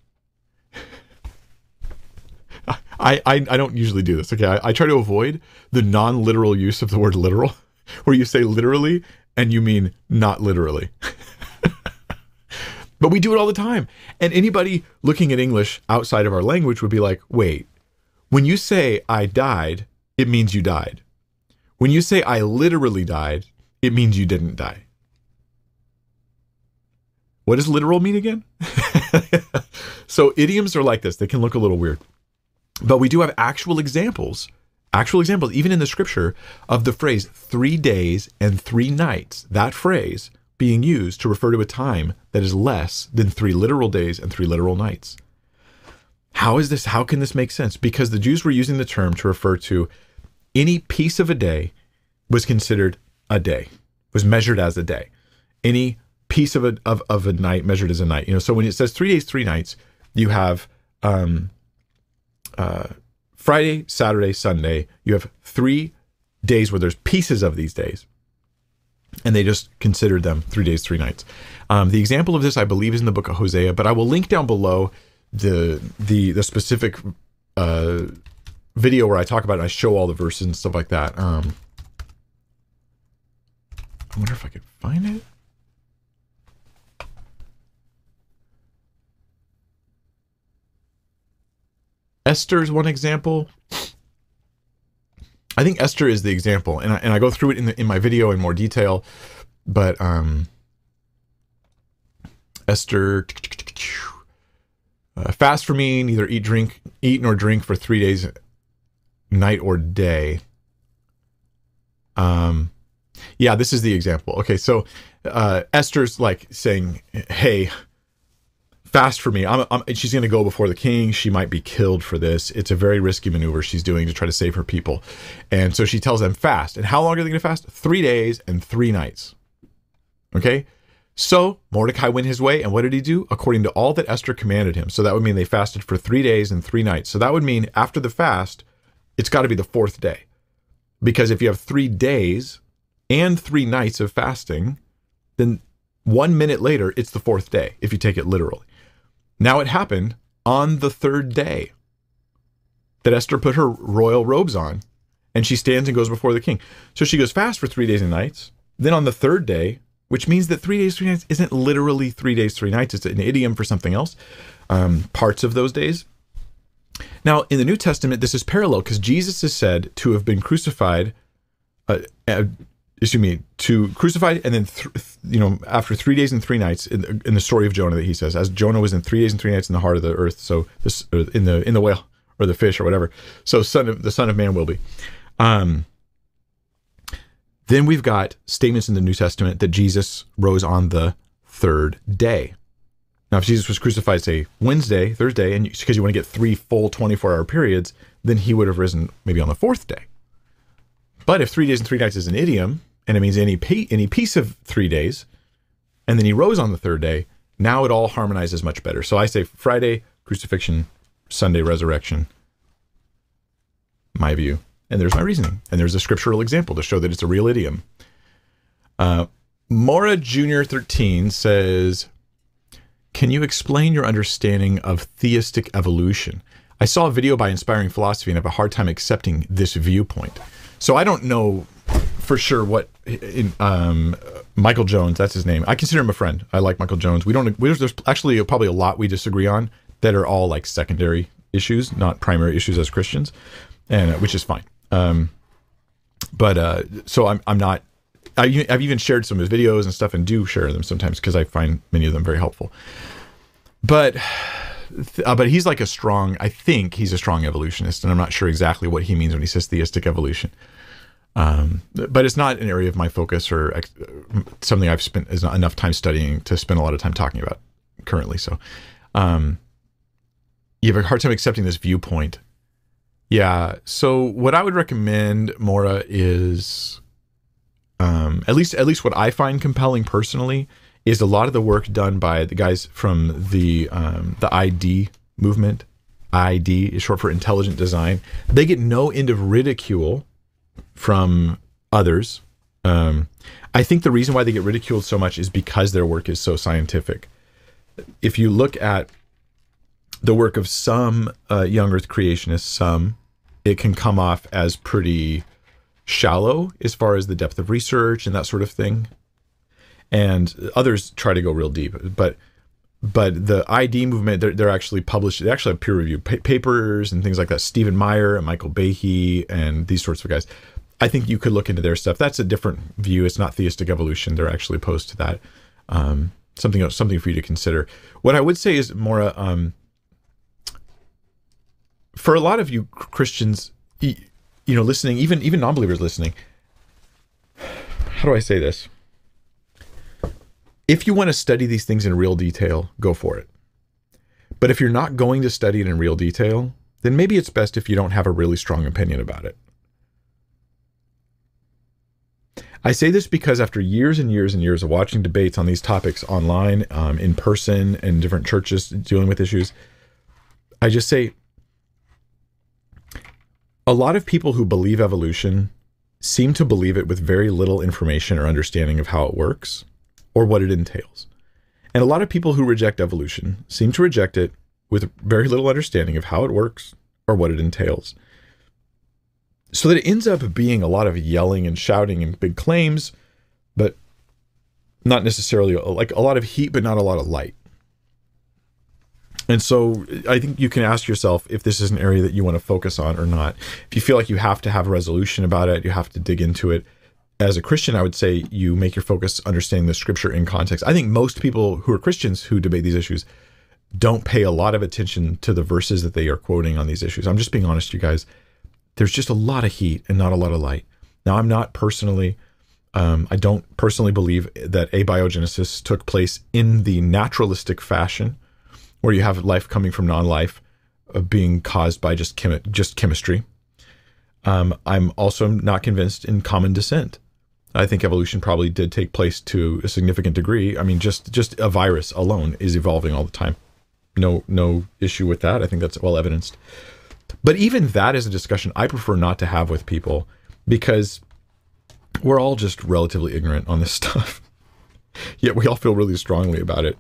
I, I, I don't usually do this. Okay, I, I try to avoid the non-literal use of the word literal, where you say literally and you mean not literally. but we do it all the time. And anybody looking at English outside of our language would be like, wait, when you say I died, it means you died. When you say I literally died, it means you didn't die. What does literal mean again? so idioms are like this. They can look a little weird. But we do have actual examples, actual examples, even in the scripture, of the phrase three days and three nights. That phrase being used to refer to a time that is less than three literal days and three literal nights. How is this? How can this make sense? Because the Jews were using the term to refer to any piece of a day was considered a day, was measured as a day. Any piece of a of, of a night measured as a night. You know, so when it says three days, three nights, you have um, uh, Friday, Saturday, Sunday. You have three days where there's pieces of these days, and they just considered them three days, three nights. Um, the example of this, I believe, is in the book of Hosea, but I will link down below the the the specific uh, video where I talk about it. I show all the verses and stuff like that. Um, I wonder if I could find it. Esther's one example. I think Esther is the example, and I, and I go through it in the, in my video in more detail. But um, Esther, uh, fast for me, neither eat drink, eat nor drink for three days, night or day. Um, yeah, this is the example. Okay, so uh, Esther's like saying, "Hey, fast for me. I'm, I'm, she's going to go before the king. She might be killed for this. It's a very risky maneuver she's doing to try to save her people. And so she tells them fast. And how long are they going to fast? Three days and three nights. Okay. So Mordecai went his way. And what did he do? According to all that Esther commanded him. So that would mean they fasted for three days and three nights. So that would mean after the fast, it's got to be the fourth day. Because if you have three days and three nights of fasting, then one minute later, it's the fourth day, if you take it literally. Now it happened on the third day that Esther put her royal robes on and she stands and goes before the king. So she goes fast for three days and nights. Then on the third day, which means that three days, three nights isn't literally three days, three nights, it's an idiom for something else, um, parts of those days. Now, in the New Testament, this is parallel because Jesus is said to have been crucified uh, uh, excuse me, to crucified, and then th- you know after three days and three nights in, in, the story of Jonah that he says, as Jonah was in three days and three nights in the heart of the earth, so this in the in the whale or the fish or whatever, so son of the son of man will be. Um, then we've got statements in the New Testament that Jesus rose on the third day. Now, if Jesus was crucified, say Wednesday, Thursday, and because you want to get three full 24 hour periods, then he would have risen maybe on the fourth day. But if three days and three nights is an idiom, and it means any any piece of three days, and then he rose on the third day. Now it all harmonizes much better. So I say Friday crucifixion, Sunday resurrection. My view, and there's my reasoning, and there's a scriptural example to show that it's a real idiom. Uh, Mora Junior thirteen says, "Can you explain your understanding of theistic evolution?" I saw a video by Inspiring Philosophy and have a hard time accepting this viewpoint. So I don't know for sure what in, um, Michael Jones, that's his name. I consider him a friend. I like Michael Jones. We don't. There's actually probably a lot we disagree on that are all like secondary issues, not primary issues as Christians, and uh, which is fine. Um, but uh, so I'm I'm not. I, I've even shared some of his videos and stuff, and do share them sometimes because I find many of them very helpful. But uh, but he's like a strong. I think he's a strong evolutionist, and I'm not sure exactly what he means when he says theistic evolution. Um, but it's not an area of my focus or ex- something I've spent enough time studying to spend a lot of time talking about currently. So, um, you have a hard time accepting this viewpoint. Yeah. So what I would recommend, Mora, is um, at least at least what I find compelling personally is a lot of the work done by the guys from the um, the ID movement. ID is short for intelligent design. They get no end of ridicule from others. Um, I think the reason why they get ridiculed so much is because their work is so scientific. If you look at the work of some uh, young Earth creationists, some, it can come off as pretty shallow as far as the depth of research and that sort of thing. And others try to go real deep, but but the ID movement, they're, they're actually published. They actually have peer reviewed pa- papers and things like that. Stephen Meyer and Michael Behe and these sorts of guys. I think you could look into their stuff. That's a different view. It's not theistic evolution. They're actually opposed to that. Um, something else, something for you to consider. What I would say is more um, for a lot of you Christians, you know, listening, even even non-believers listening. How do I say this? If you want to study these things in real detail, go for it. But if you're not going to study it in real detail, then maybe it's best if you don't have a really strong opinion about it. I say this because after years and years and years of watching debates on these topics online, um, in person, in different churches dealing with issues, I just say a lot of people who believe evolution seem to believe it with very little information or understanding of how it works or what it entails. And a lot of people who reject evolution seem to reject it with very little understanding of how it works or what it entails. So that it ends up being a lot of yelling and shouting and big claims, but not necessarily like a lot of heat, but not a lot of light. And so I think you can ask yourself if this is an area that you want to focus on or not. If you feel like you have to have a resolution about it, you have to dig into it. As a Christian, I would say you make your focus understanding the scripture in context. I think most people who are Christians who debate these issues don't pay a lot of attention to the verses that they are quoting on these issues. I'm just being honest, you guys. There's just a lot of heat and not a lot of light. Now, I'm not personally, um, I don't personally believe that abiogenesis took place in the naturalistic fashion where you have life coming from non-life uh, being caused by just chemi- just chemistry. Um, I'm also not convinced in common descent. I think evolution probably did take place to a significant degree. I mean, just just a virus alone is evolving all the time. No no issue with that. I think that's well evidenced. But even that is a discussion I prefer not to have with people because we're all just relatively ignorant on this stuff. Yet we all feel really strongly about it.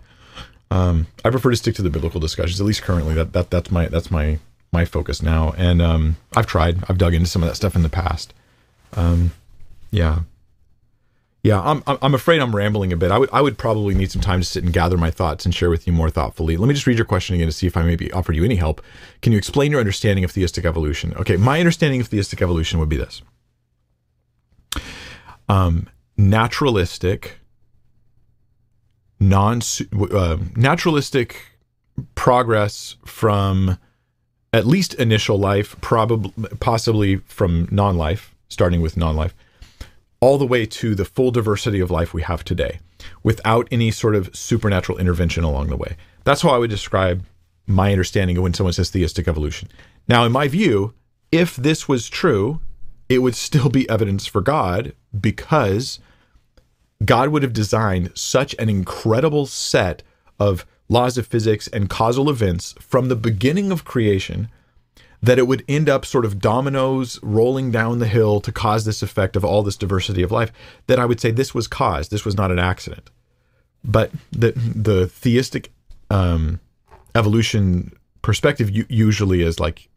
Um, I prefer to stick to the biblical discussions, at least currently. That that that's my that's my my focus now. And um, I've tried. I've dug into some of that stuff in the past. Um, yeah, yeah. I'm I'm afraid I'm rambling a bit. I would I would probably need some time to sit and gather my thoughts and share with you more thoughtfully. Let me just read your question again to see if I maybe offered you any help. Can you explain your understanding of theistic evolution? Okay, my understanding of theistic evolution would be this: um, naturalistic non uh, naturalistic progress from at least initial life, probably possibly from non-life, starting with non-life, all the way to the full diversity of life we have today, without any sort of supernatural intervention along the way. That's how I would describe my understanding of when someone says theistic evolution. Now, in my view, if this was true, it would still be evidence for God because God would have designed such an incredible set of laws of physics and causal events from the beginning of creation that it would end up sort of dominoes rolling down the hill to cause this effect of all this diversity of life that I would say this was caused. This was not an accident. But the the theistic um, evolution perspective usually is like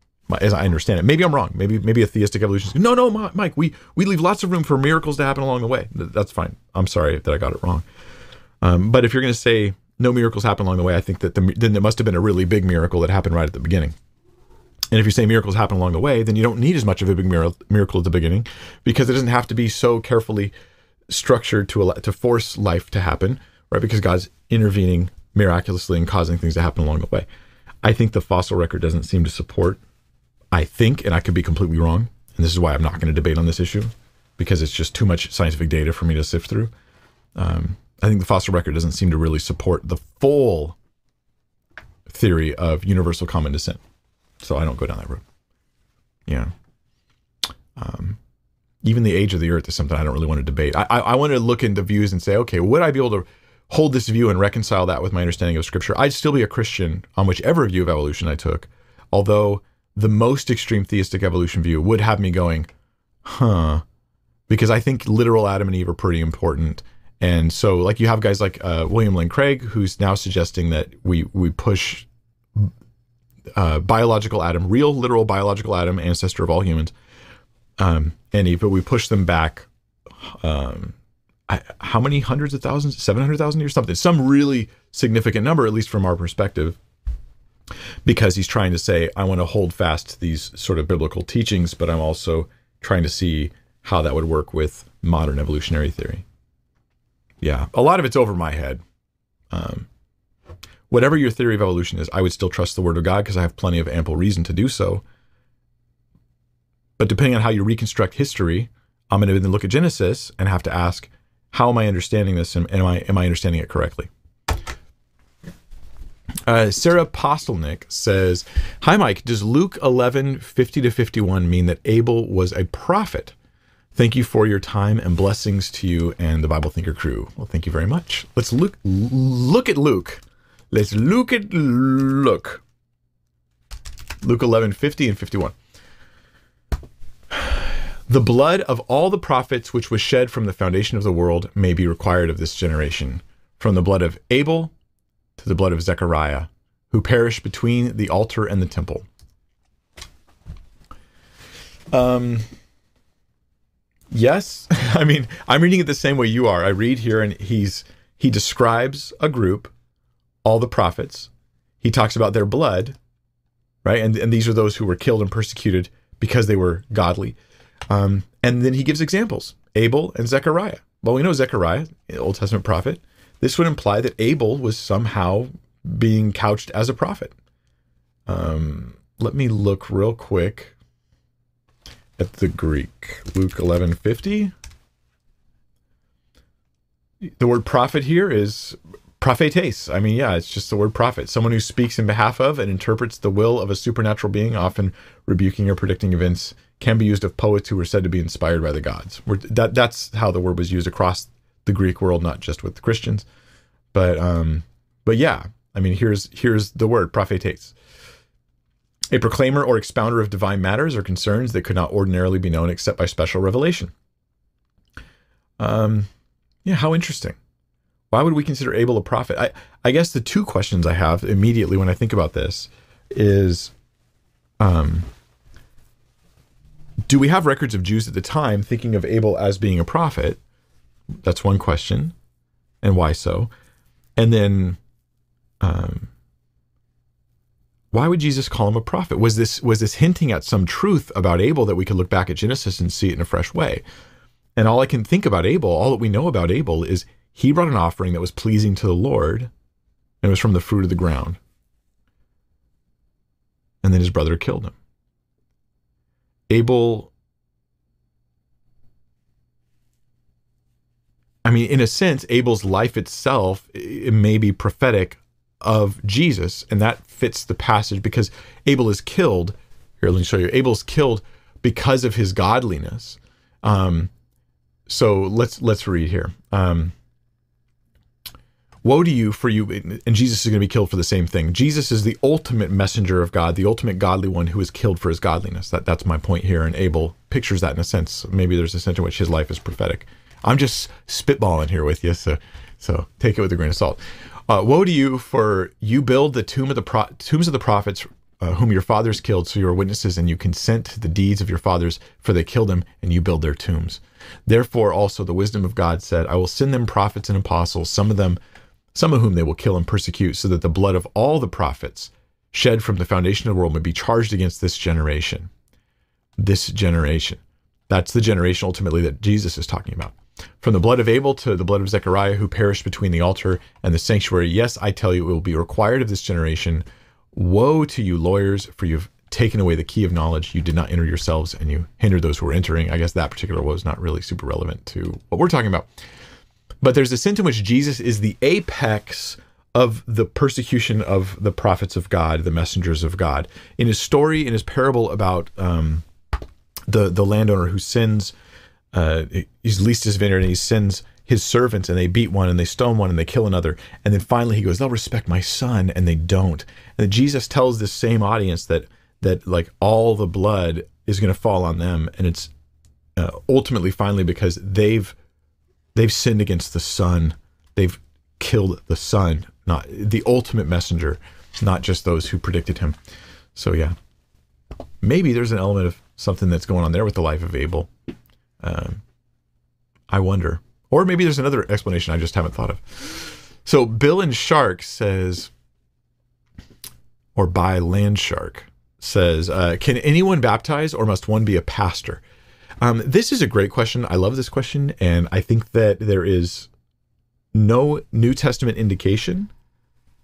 as I understand it. Maybe I'm wrong. Maybe maybe a theistic evolutionist. No, no, Mike. We we leave lots of room for miracles to happen along the way. That's fine. I'm sorry that I got it wrong. Um, but if you're going to say no miracles happen along the way, I think that the, then there must have been a really big miracle that happened right at the beginning. And if you say miracles happen along the way, then you don't need as much of a big miracle at the beginning because it doesn't have to be so carefully structured to to force life to happen, right? Because God's intervening miraculously and causing things to happen along the way. I think the fossil record doesn't seem to support I think, and I could be completely wrong, and this is why I'm not going to debate on this issue because it's just too much scientific data for me to sift through. Um, I think the fossil record doesn't seem to really support the full theory of universal common descent. So I don't go down that road. Yeah. Um, even the age of the earth is something I don't really want to debate. I, I, I want to look into views and say, okay, would I be able to hold this view and reconcile that with my understanding of Scripture, I'd still be a Christian on whichever view of evolution I took. Although the most extreme theistic evolution view would have me going, huh, because I think literal Adam and Eve are pretty important. And so, like, you have guys like uh, William Lane Craig, who's now suggesting that we we push uh, biological Adam, real literal biological Adam, ancestor of all humans, um, and Eve, but we push them back. Um, I, how many hundreds of thousands? Seven hundred thousand years, something, some really significant number, at least from our perspective, because he's trying to say, I want to hold fast to these sort of biblical teachings, but I'm also trying to see how that would work with modern evolutionary theory. Yeah, a lot of it's over my head. Um, whatever your theory of evolution is, I would still trust the Word of God because I have plenty of ample reason to do so. But depending on how you reconstruct history, I'm going to then look at Genesis and have to ask, how am I understanding this, and am I am I understanding it correctly? Uh, Sarah Postelnick says, Hi, Mike. Does Luke 11, 50 to 51 mean that Abel was a prophet? Thank you for your time and blessings to you and the Bible Thinker crew. Well, thank you very much. Let's look look at Luke. Let's look at look. Luke 11, 50 and 51. The blood of all the prophets which was shed from the foundation of the world may be required of this generation, from the blood of Abel to the blood of Zechariah, who perished between the altar and the temple. Um, yes, I mean, I'm reading it the same way you are. I read here and he's he describes a group, all the prophets. He talks about their blood, right? And and these are those who were killed and persecuted because they were godly. Um, and then he gives examples, Abel and Zechariah. Well, we know Zechariah, Old Testament prophet. This would imply that Abel was somehow being couched as a prophet. Um, let me look real quick at the Greek. Luke 11:50. The word prophet here is prophetes. I mean, yeah, it's just the word prophet. Someone who speaks in behalf of and interprets the will of a supernatural being, often rebuking or predicting events, can be used of poets who were said to be inspired by the gods. That, that's how the word was used across the Greek world, not just with the Christians. But um, but yeah, I mean, here's here's the word prophetes. A proclaimer or expounder of divine matters or concerns that could not ordinarily be known except by special revelation. Um, yeah, how interesting. Why would we consider Abel a prophet? I, I guess the two questions I have immediately when I think about this is um, do we have records of Jews at the time thinking of Abel as being a prophet? That's one question. And why so? And then, um, why would Jesus call him a prophet? Was this was this hinting at some truth about Abel that we could look back at Genesis and see it in a fresh way? And all I can think about Abel, all that we know about Abel is he brought an offering that was pleasing to the Lord and it was from the fruit of the ground. And then his brother killed him. Abel I mean, in a sense, Abel's life itself it may be prophetic of Jesus, and that fits the passage because Abel is killed. Here, let me show you. Abel's killed because of his godliness. Um, so let's let's read here. Um, Woe to you for you, and Jesus is going to be killed for the same thing. Jesus is the ultimate messenger of God, the ultimate godly one who is killed for his godliness. That that's my point here, and Abel pictures that in a sense. Maybe there's a sense in which his life is prophetic. I'm just spitballing here with you, so so take it with a grain of salt. Uh, woe to you for you build the tomb of the pro- tombs of the prophets uh, whom your fathers killed, so you are witnesses, and you consent to the deeds of your fathers, for they killed them, and you build their tombs. Therefore, also the wisdom of God said, I will send them prophets and apostles, some of them, some of whom they will kill and persecute, so that the blood of all the prophets shed from the foundation of the world may be charged against this generation. This generation. That's the generation ultimately that Jesus is talking about. From the blood of Abel to the blood of Zechariah, who perished between the altar and the sanctuary, yes, I tell you, it will be required of this generation. Woe to you, lawyers, for you've taken away the key of knowledge. You did not enter yourselves, and you hindered those who were entering. I guess that particular was not really super relevant to what we're talking about. But there's a sense in which Jesus is the apex of the persecution of the prophets of God, the messengers of God. In his story, in his parable about um, the the landowner who sins uh, he's leased his vineyard and he sends his servants and they beat one and they stone one and they kill another. And then finally he goes, They'll respect my son, and they don't. And Jesus tells this same audience that that like all the blood is going to fall on them, and it's uh, ultimately finally because they've they've sinned against the son. They've killed the son, not the ultimate messenger, not just those who predicted him. So yeah, maybe there's an element of something that's going on there with the life of Abel. Um, I wonder. Or maybe there's another explanation I just haven't thought of. So Bill and Shark says, or by Land Shark says, uh, can anyone baptize or must one be a pastor? Um, this is a great question. I love this question. And I think that there is no New Testament indication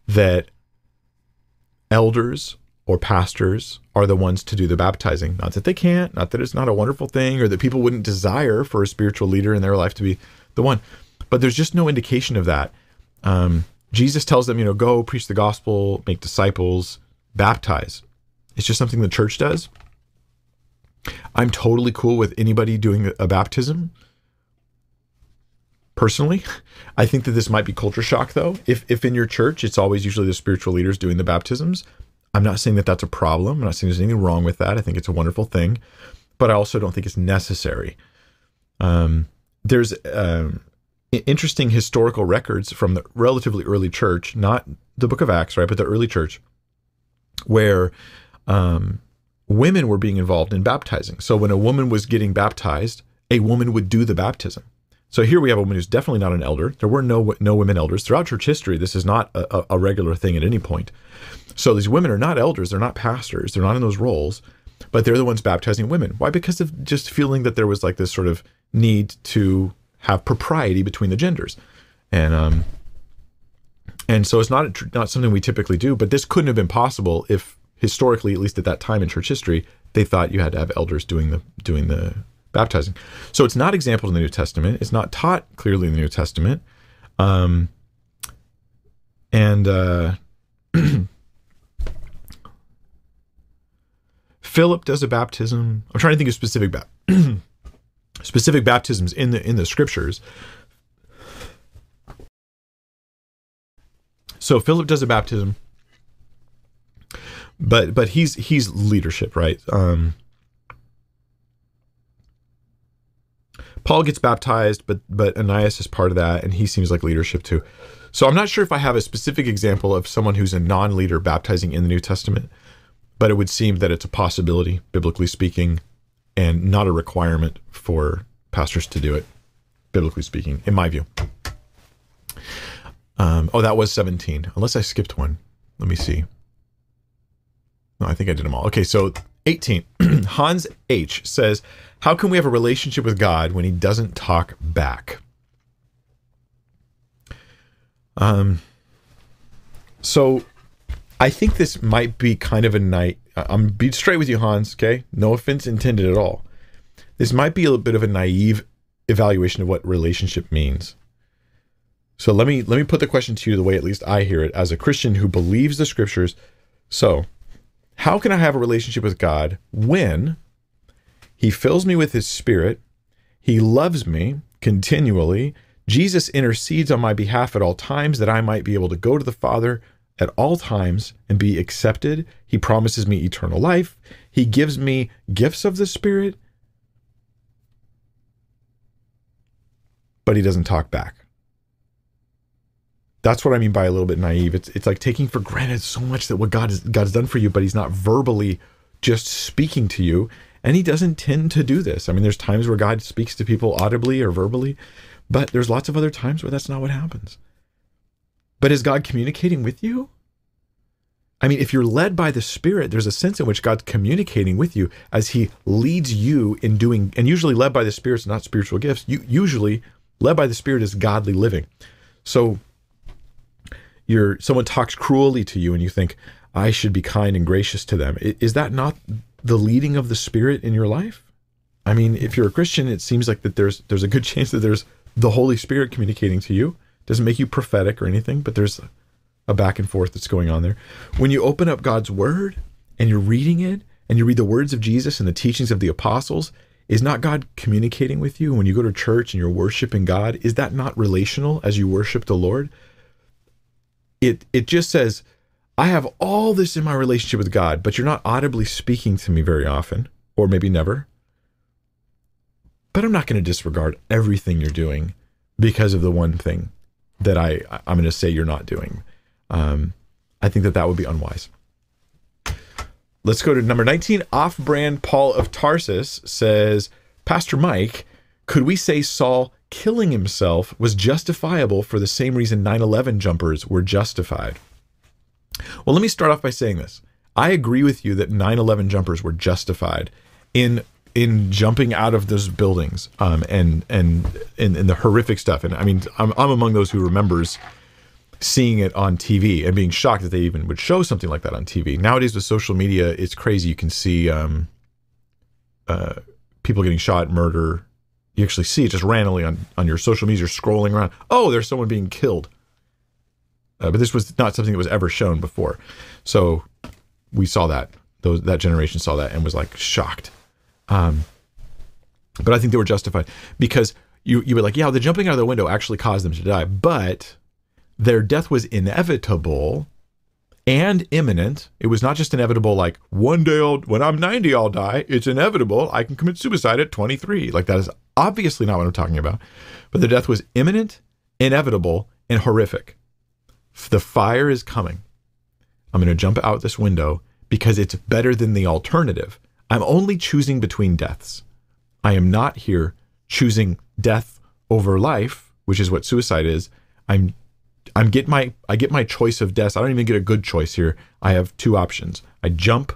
that elders or pastors are the ones to do the baptizing. Not that they can't, not that it's not a wonderful thing, or that people wouldn't desire for a spiritual leader in their life to be the one. But there's just no indication of that. Um, Jesus tells them, you know, go preach the gospel, make disciples, baptize. It's just something the church does. I'm totally cool with anybody doing a baptism. Personally, I think that this might be culture shock though. If if in your church it's always usually the spiritual leaders doing the baptisms, I'm not saying that that's a problem. I'm not saying there's anything wrong with that. I think it's a wonderful thing, but I also don't think it's necessary. Um, there's um, interesting historical records from the relatively early church, not the book of Acts, right, but the early church, where um, women were being involved in baptizing. So when a woman was getting baptized, a woman would do the baptism. So here we have a woman who's definitely not an elder. There were no no women elders throughout church history. This is not a, a regular thing at any point. So these women are not elders. They're not pastors. They're not in those roles, but they're the ones baptizing women. Why? Because of just feeling that there was like this sort of need to have propriety between the genders, and um, and so it's not not something we typically do. But this couldn't have been possible if historically, at least at that time in church history, they thought you had to have elders doing the doing the baptizing. So it's not exampled in the New Testament. It's not taught clearly in the New Testament. Um, and uh, Philip does a baptism. I'm trying to think of specific ba- specific baptisms in the in the scriptures. So Philip does a baptism, but but he's he's leadership, right? Um, Paul gets baptized, but but Ananias is part of that, and he seems like leadership too. So I'm not sure if I have a specific example of someone who's a non-leader baptizing in the New Testament, but it would seem that it's a possibility, biblically speaking, and not a requirement for pastors to do it, biblically speaking, in my view. Um, oh, that was 17, unless I skipped one. Let me see. No, I think I did them all. Okay, so 18. Hans H says, How can we have a relationship with God when he doesn't talk back? Um, so I think this might be kind of a night. I'm be straight with you, Hans. Okay, no offense intended at all. This might be a little bit of a naive evaluation of what relationship means. So let me let me put the question to you the way at least I hear it as a Christian who believes the scriptures. So, how can I have a relationship with God when he fills me with his spirit, he loves me continually, Jesus intercedes on my behalf at all times that I might be able to go to the Father at all times and be accepted. He promises me eternal life. He gives me gifts of the Spirit, but he doesn't talk back. That's what I mean by a little bit naive. It's it's like taking for granted so much that what God has God has done for you, but He's not verbally just speaking to you, and He doesn't tend to do this. I mean, there's times where God speaks to people audibly or verbally, but there's lots of other times where that's not what happens. But is God communicating with you? I mean, if you're led by the Spirit, there's a sense in which God's communicating with you as He leads you in doing, and usually led by the Spirit is not spiritual gifts. You usually led by the Spirit is godly living. So you're someone talks cruelly to you, and you think, I should be kind and gracious to them. Is that not the leading of the Spirit in your life? I mean, if you're a Christian, it seems like that there's there's a good chance that there's the Holy Spirit communicating to you. It Doesn't make you prophetic or anything, but there's a back and forth that's going on there. When you open up God's Word and you're reading it and you read the words of Jesus and the teachings of the apostles, is not God communicating with you when you go to church and you're worshiping God? Is that not relational as you worship the Lord? It it just says, I have all this in my relationship with God, but you're not audibly speaking to me very often, or maybe never. But I'm not going to disregard everything you're doing because of the one thing that I I'm going to say you're not doing. Um, I think that that would be unwise. Let's go to number 19. Off brand Paul of Tarsus says, Pastor Mike, could we say Saul killing himself was justifiable for the same reason 9 11 jumpers were justified? Well, let me start off by saying this. I agree with you that 9 11 jumpers were justified in in jumping out of those buildings um, and and in, in the horrific stuff. And I mean, I'm, I'm among those who remembers seeing it on TV and being shocked that they even would show something like that on TV. Nowadays with social media, it's crazy. You can see um, uh, people getting shot, murder. You actually see it just randomly on, on your social media. You're scrolling around. Oh, there's someone being killed. Uh, but this was not something that was ever shown before. So we saw that. Those, that generation saw that and was like shocked. Um, but I think they were justified because you you were like, yeah, the jumping out of the window actually caused them to die, but their death was inevitable and imminent. It was not just inevitable, like one day I'll, when I'm 90, I'll die. It's inevitable. I can commit suicide at 23. Like that is obviously not what I'm talking about. But the death was imminent, inevitable, and horrific. The fire is coming. I'm going to jump out this window because it's better than the alternative. I'm only choosing between deaths. I am not here choosing death over life, which is what suicide is. I'm I'm get my I get my choice of deaths. I don't even get a good choice here. I have two options. I jump.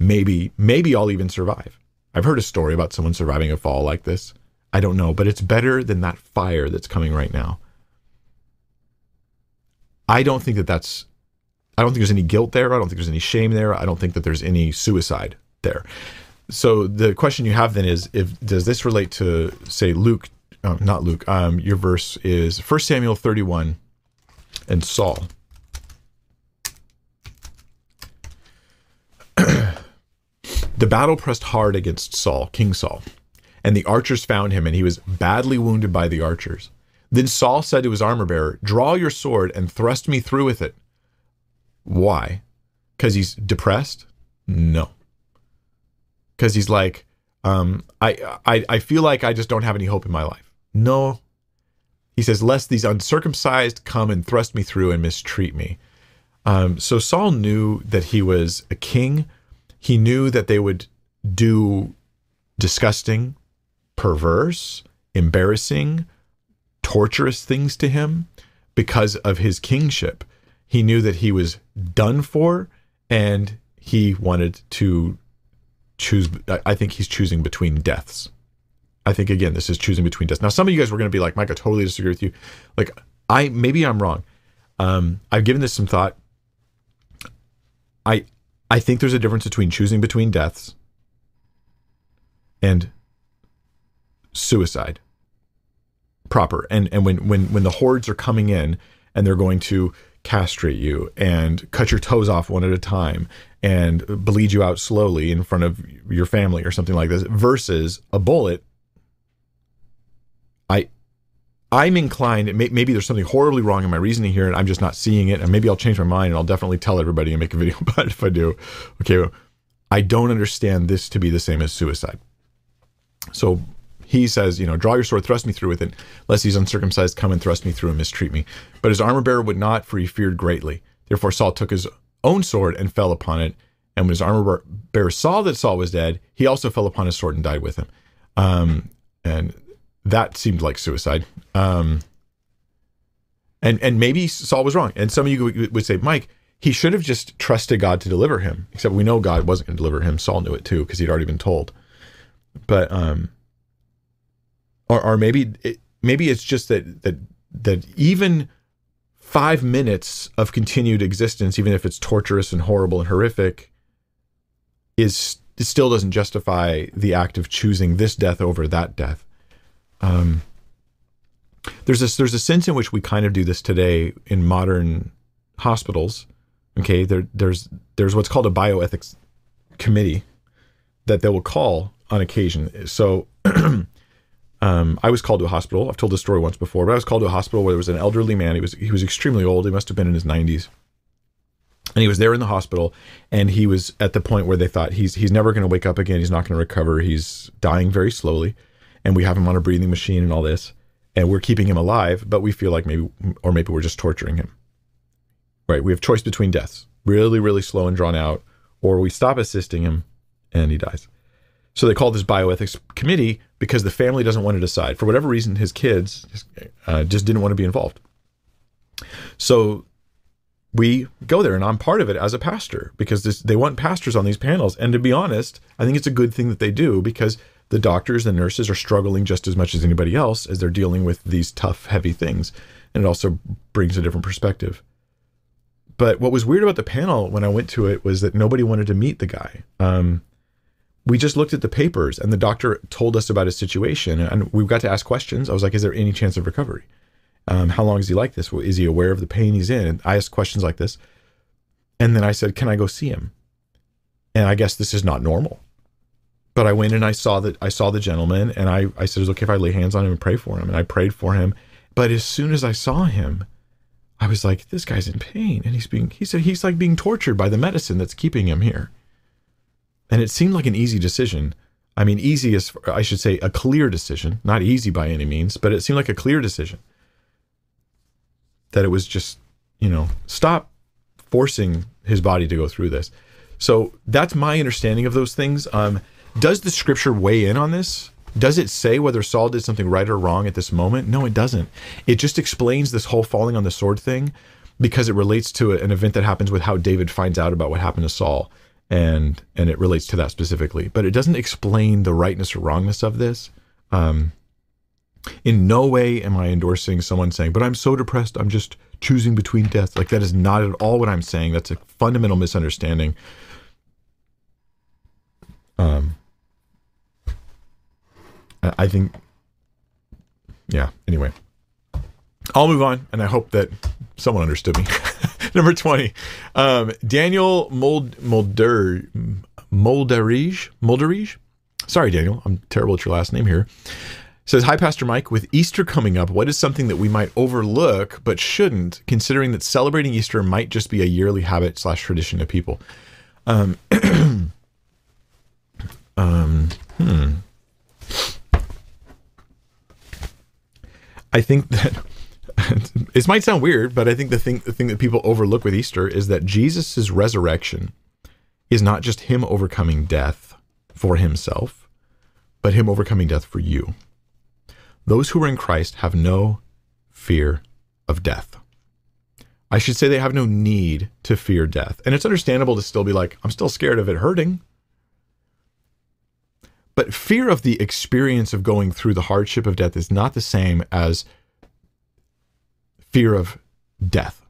Maybe maybe I'll even survive. I've heard a story about someone surviving a fall like this. I don't know, but it's better than that fire that's coming right now. I don't think that that's I don't think there's any guilt there. I don't think there's any shame there. I don't think that there's any suicide there. So the question you have then is if does this relate to say Luke oh, not Luke. Um, your verse is 1 Samuel 31 and Saul. the battle pressed hard against Saul, King Saul, and the archers found him, and he was badly wounded by the archers. Then Saul said to his armor bearer, Draw your sword and thrust me through with it. Why? Because he's depressed? No. Because he's like, um, I, I, I feel like I just don't have any hope in my life. No. He says, Lest these uncircumcised come and thrust me through and mistreat me. Um, so Saul knew that he was a king. He knew that they would do disgusting, perverse, embarrassing, torturous things to him because of his kingship. He knew that he was done for and he wanted to choose. I think he's choosing between deaths. I think again, this is choosing between deaths. Now, some of you guys were going to be like, Mike, I totally disagree with you. Like, I maybe I'm wrong. Um, I've given this some thought. I I think there's a difference between choosing between deaths and suicide proper. And and when when when the hordes are coming in and they're going to castrate you and cut your toes off one at a time and bleed you out slowly in front of your family or something like this versus a bullet I I'm inclined, maybe there's something horribly wrong in my reasoning here and I'm just not seeing it. And maybe I'll change my mind and I'll definitely tell everybody and make a video about it if I do. Okay. I don't understand this to be the same as suicide. So he says, you know, draw your sword, thrust me through with it, lest these uncircumcised come and thrust me through and mistreat me. But his armor bearer would not, for he feared greatly. Therefore Saul took his own sword and fell upon it. And when his armor bearer saw that Saul was dead, he also fell upon his sword and died with him. Um, and that seemed like suicide. Um, and and maybe Saul was wrong. And some of you would say, Mike, he should have just trusted God to deliver him. Except we know God wasn't going to deliver him. Saul knew it too because he'd already been told. But um, or or maybe it, maybe it's just that that that even five minutes of continued existence, even if it's torturous and horrible and horrific, is still doesn't justify the act of choosing this death over that death. Um, there's this there's a sense in which we kind of do this today in modern hospitals. Okay, there there's there's what's called a bioethics committee that they will call on occasion. So um, I was called to a hospital. I've told this story once before, but I was called to a hospital where there was an elderly man. He was he was extremely old. He must have been in his 90s. And he was there in the hospital, and he was at the point where they thought he's he's never going to wake up again. He's not going to recover. He's dying very slowly, and we have him on a breathing machine and all this, and we're keeping him alive, but we feel like maybe, or maybe we're just torturing him. Right? We have choice between deaths, really, really slow and drawn out, or we stop assisting him, and he dies. So they called this bioethics committee because the family doesn't want to decide. For whatever reason, his kids uh, just didn't want to be involved. So we go there, and I'm part of it as a pastor because this, they want pastors on these panels. And to be honest, I think it's a good thing that they do because the doctors and nurses are struggling just as much as anybody else as they're dealing with these tough, heavy things. And it also brings a different perspective. But what was weird about the panel when I went to it was that nobody wanted to meet the guy. Um, we just looked at the papers and the doctor told us about his situation and we got to ask questions. I was like, is there any chance of recovery? Um, how long is he like this? Is he aware of the pain he's in? And I asked questions like this. And then I said, can I go see him? And I guess this is not normal. But I went and I saw that I saw the gentleman and I, I said, it okay if I lay hands on him and pray for him? And I prayed for him. But as soon as I saw him, I was like, this guy's in pain. And he's being, he said, he's like being tortured by the medicine that's keeping him here. And it seemed like an easy decision. I mean, easy is, I should say, a clear decision, not easy by any means, but it seemed like a clear decision. That it was just, you know, stop forcing his body to go through this. So that's my understanding of those things. Um, does the scripture weigh in on this? Does it say whether Saul did something right or wrong at this moment? No, it doesn't. It just explains this whole falling on the sword thing because it relates to an event that happens with how David finds out about what happened to Saul and and it relates to that specifically. But it doesn't explain the rightness or wrongness of this. Um, in no way am I endorsing someone saying, "But I'm so depressed, I'm just choosing between death." Like that is not at all what I'm saying. That's a fundamental misunderstanding. Um, I think, yeah. Anyway, I'll move on, and I hope that someone understood me. Number 20, um, Daniel Mold, Molder, Molderige, Molderige. Sorry, Daniel, I'm terrible at your last name here. Says, Hi, Pastor Mike. With Easter coming up, what is something that we might overlook but shouldn't, considering that celebrating Easter might just be a yearly habit slash tradition of people? Um, um, hmm. I think that it might sound weird, but I think the thing the thing that people overlook with Easter is that Jesus' resurrection is not just him overcoming death for himself, but him overcoming death for you. Those who are in Christ have no fear of death. I should say they have no need to fear death. And it's understandable to still be like, I'm still scared of it hurting. But fear of the experience of going through the hardship of death is not the same as fear of death.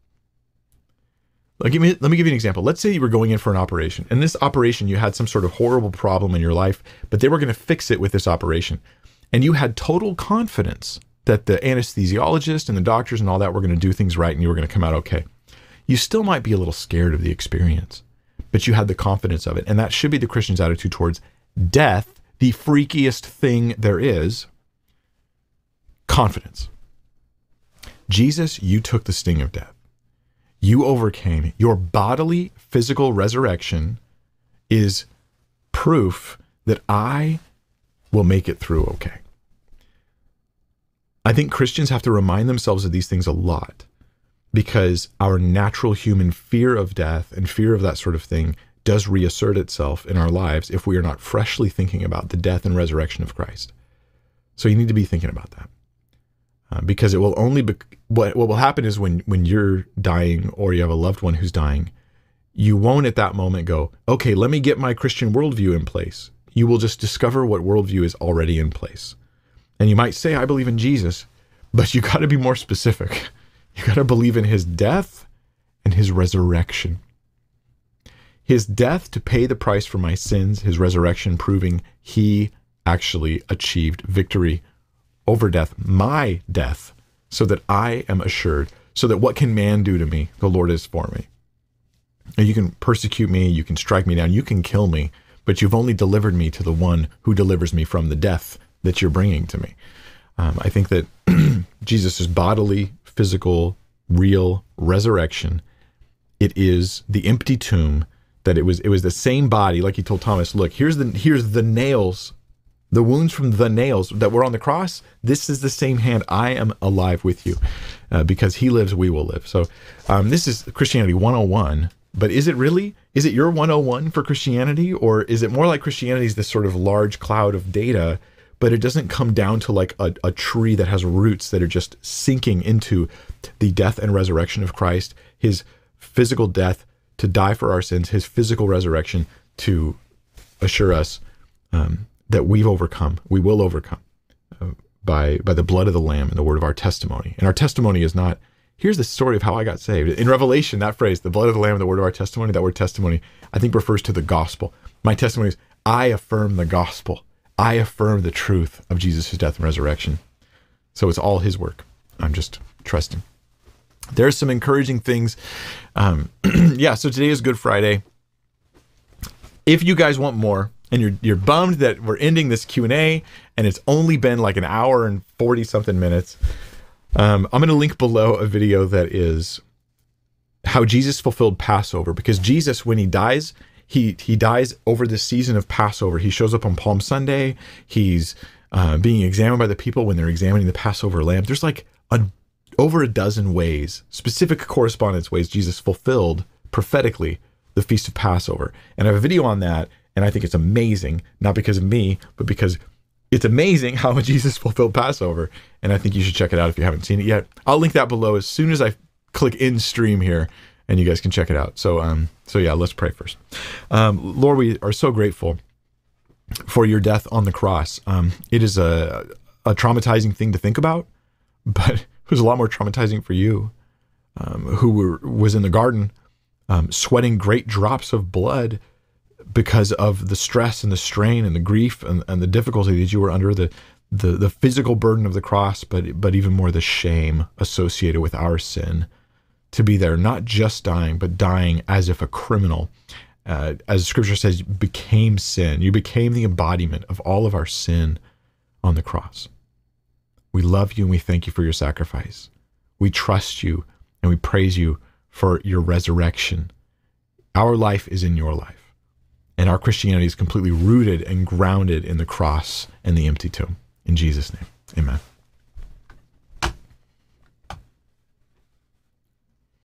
Like, me, let me give you an example. Let's say you were going in for an operation, and this operation, you had some sort of horrible problem in your life, but they were going to fix it with this operation. And you had total confidence that the anesthesiologist and the doctors and all that were going to do things right and you were going to come out okay. You still might be a little scared of the experience, but you had the confidence of it. And that should be the Christian's attitude towards death, the freakiest thing there is confidence. Jesus, you took the sting of death. You overcame. Your bodily, physical resurrection is proof that I will make it through okay. I think Christians have to remind themselves of these things a lot because our natural human fear of death and fear of that sort of thing does reassert itself in our lives if we are not freshly thinking about the death and resurrection of Christ. So you need to be thinking about that. Uh, because it will only be what what will happen is when when you're dying or you have a loved one who's dying, you won't at that moment go, okay, let me get my Christian worldview in place. You will just discover what worldview is already in place, and you might say, I believe in Jesus, but you got to be more specific. You got to believe in His death and His resurrection. His death to pay the price for my sins, His resurrection proving He actually achieved victory over death, my death, so that I am assured, so that what can man do to me? The Lord is for me. You can persecute me, you can strike me down, you can kill me, but you've only delivered me to the one who delivers me from the death that you're bringing to me. Um, I think that Jesus' bodily, physical, real resurrection, it is the empty tomb that it was it was the same body like he told Thomas look here's the here's the nails the wounds from the nails that were on the cross. This is the same hand I am alive with you. Uh, because he lives we will live. So um, this is Christianity 101 but is it really is it your 101 for Christianity? Or is it more like Christianity is this sort of large cloud of data but it doesn't come down to like a, a tree that has roots that are just sinking into the death and resurrection of Christ his physical death to die for our sins, his physical resurrection to assure us um, that we've overcome, we will overcome uh, by by the blood of the Lamb and the word of our testimony. And our testimony is not here's the story of how I got saved. In Revelation, that phrase, the blood of the Lamb and the word of our testimony, that word testimony, I think refers to the gospel. My testimony is I affirm the gospel. I affirm the truth of Jesus' death and resurrection. So it's all his work. I'm just trusting there's some encouraging things. Um, yeah, so today is Good Friday. If you guys want more, and you're you're bummed that we're ending this Q and A, and it's only been like an hour and forty something minutes, um, I'm going to link below a video that is how Jesus fulfilled Passover. Because Jesus, when he dies, he he dies over the season of Passover. He shows up on Palm Sunday. He's uh, being examined by the people when they're examining the Passover lamb. There's like a over a dozen ways, specific correspondence ways, Jesus fulfilled prophetically the Feast of Passover. And I have a video on that, and I think it's amazing, not because of me, but because it's amazing how Jesus fulfilled Passover. And I think you should check it out if you haven't seen it yet. I'll link that below as soon as I click in stream here, and you guys can check it out. So, um, so yeah, let's pray first. Um, Lord, we are so grateful for your death on the cross. Um, it is a, a traumatizing thing to think about, but was a lot more traumatizing for you, um, who were, was in the garden um, sweating great drops of blood because of the stress and the strain and the grief and, and the difficulty that you were under, the, the, the physical burden of the cross, but, but even more the shame associated with our sin. To be there, not just dying, but dying as if a criminal, uh, as scripture says, became sin. You became the embodiment of all of our sin on the cross. We love you and we thank you for your sacrifice. We trust you and we praise you for your resurrection. Our life is in your life, and our Christianity is completely rooted and grounded in the cross and the empty tomb. In Jesus' name, amen.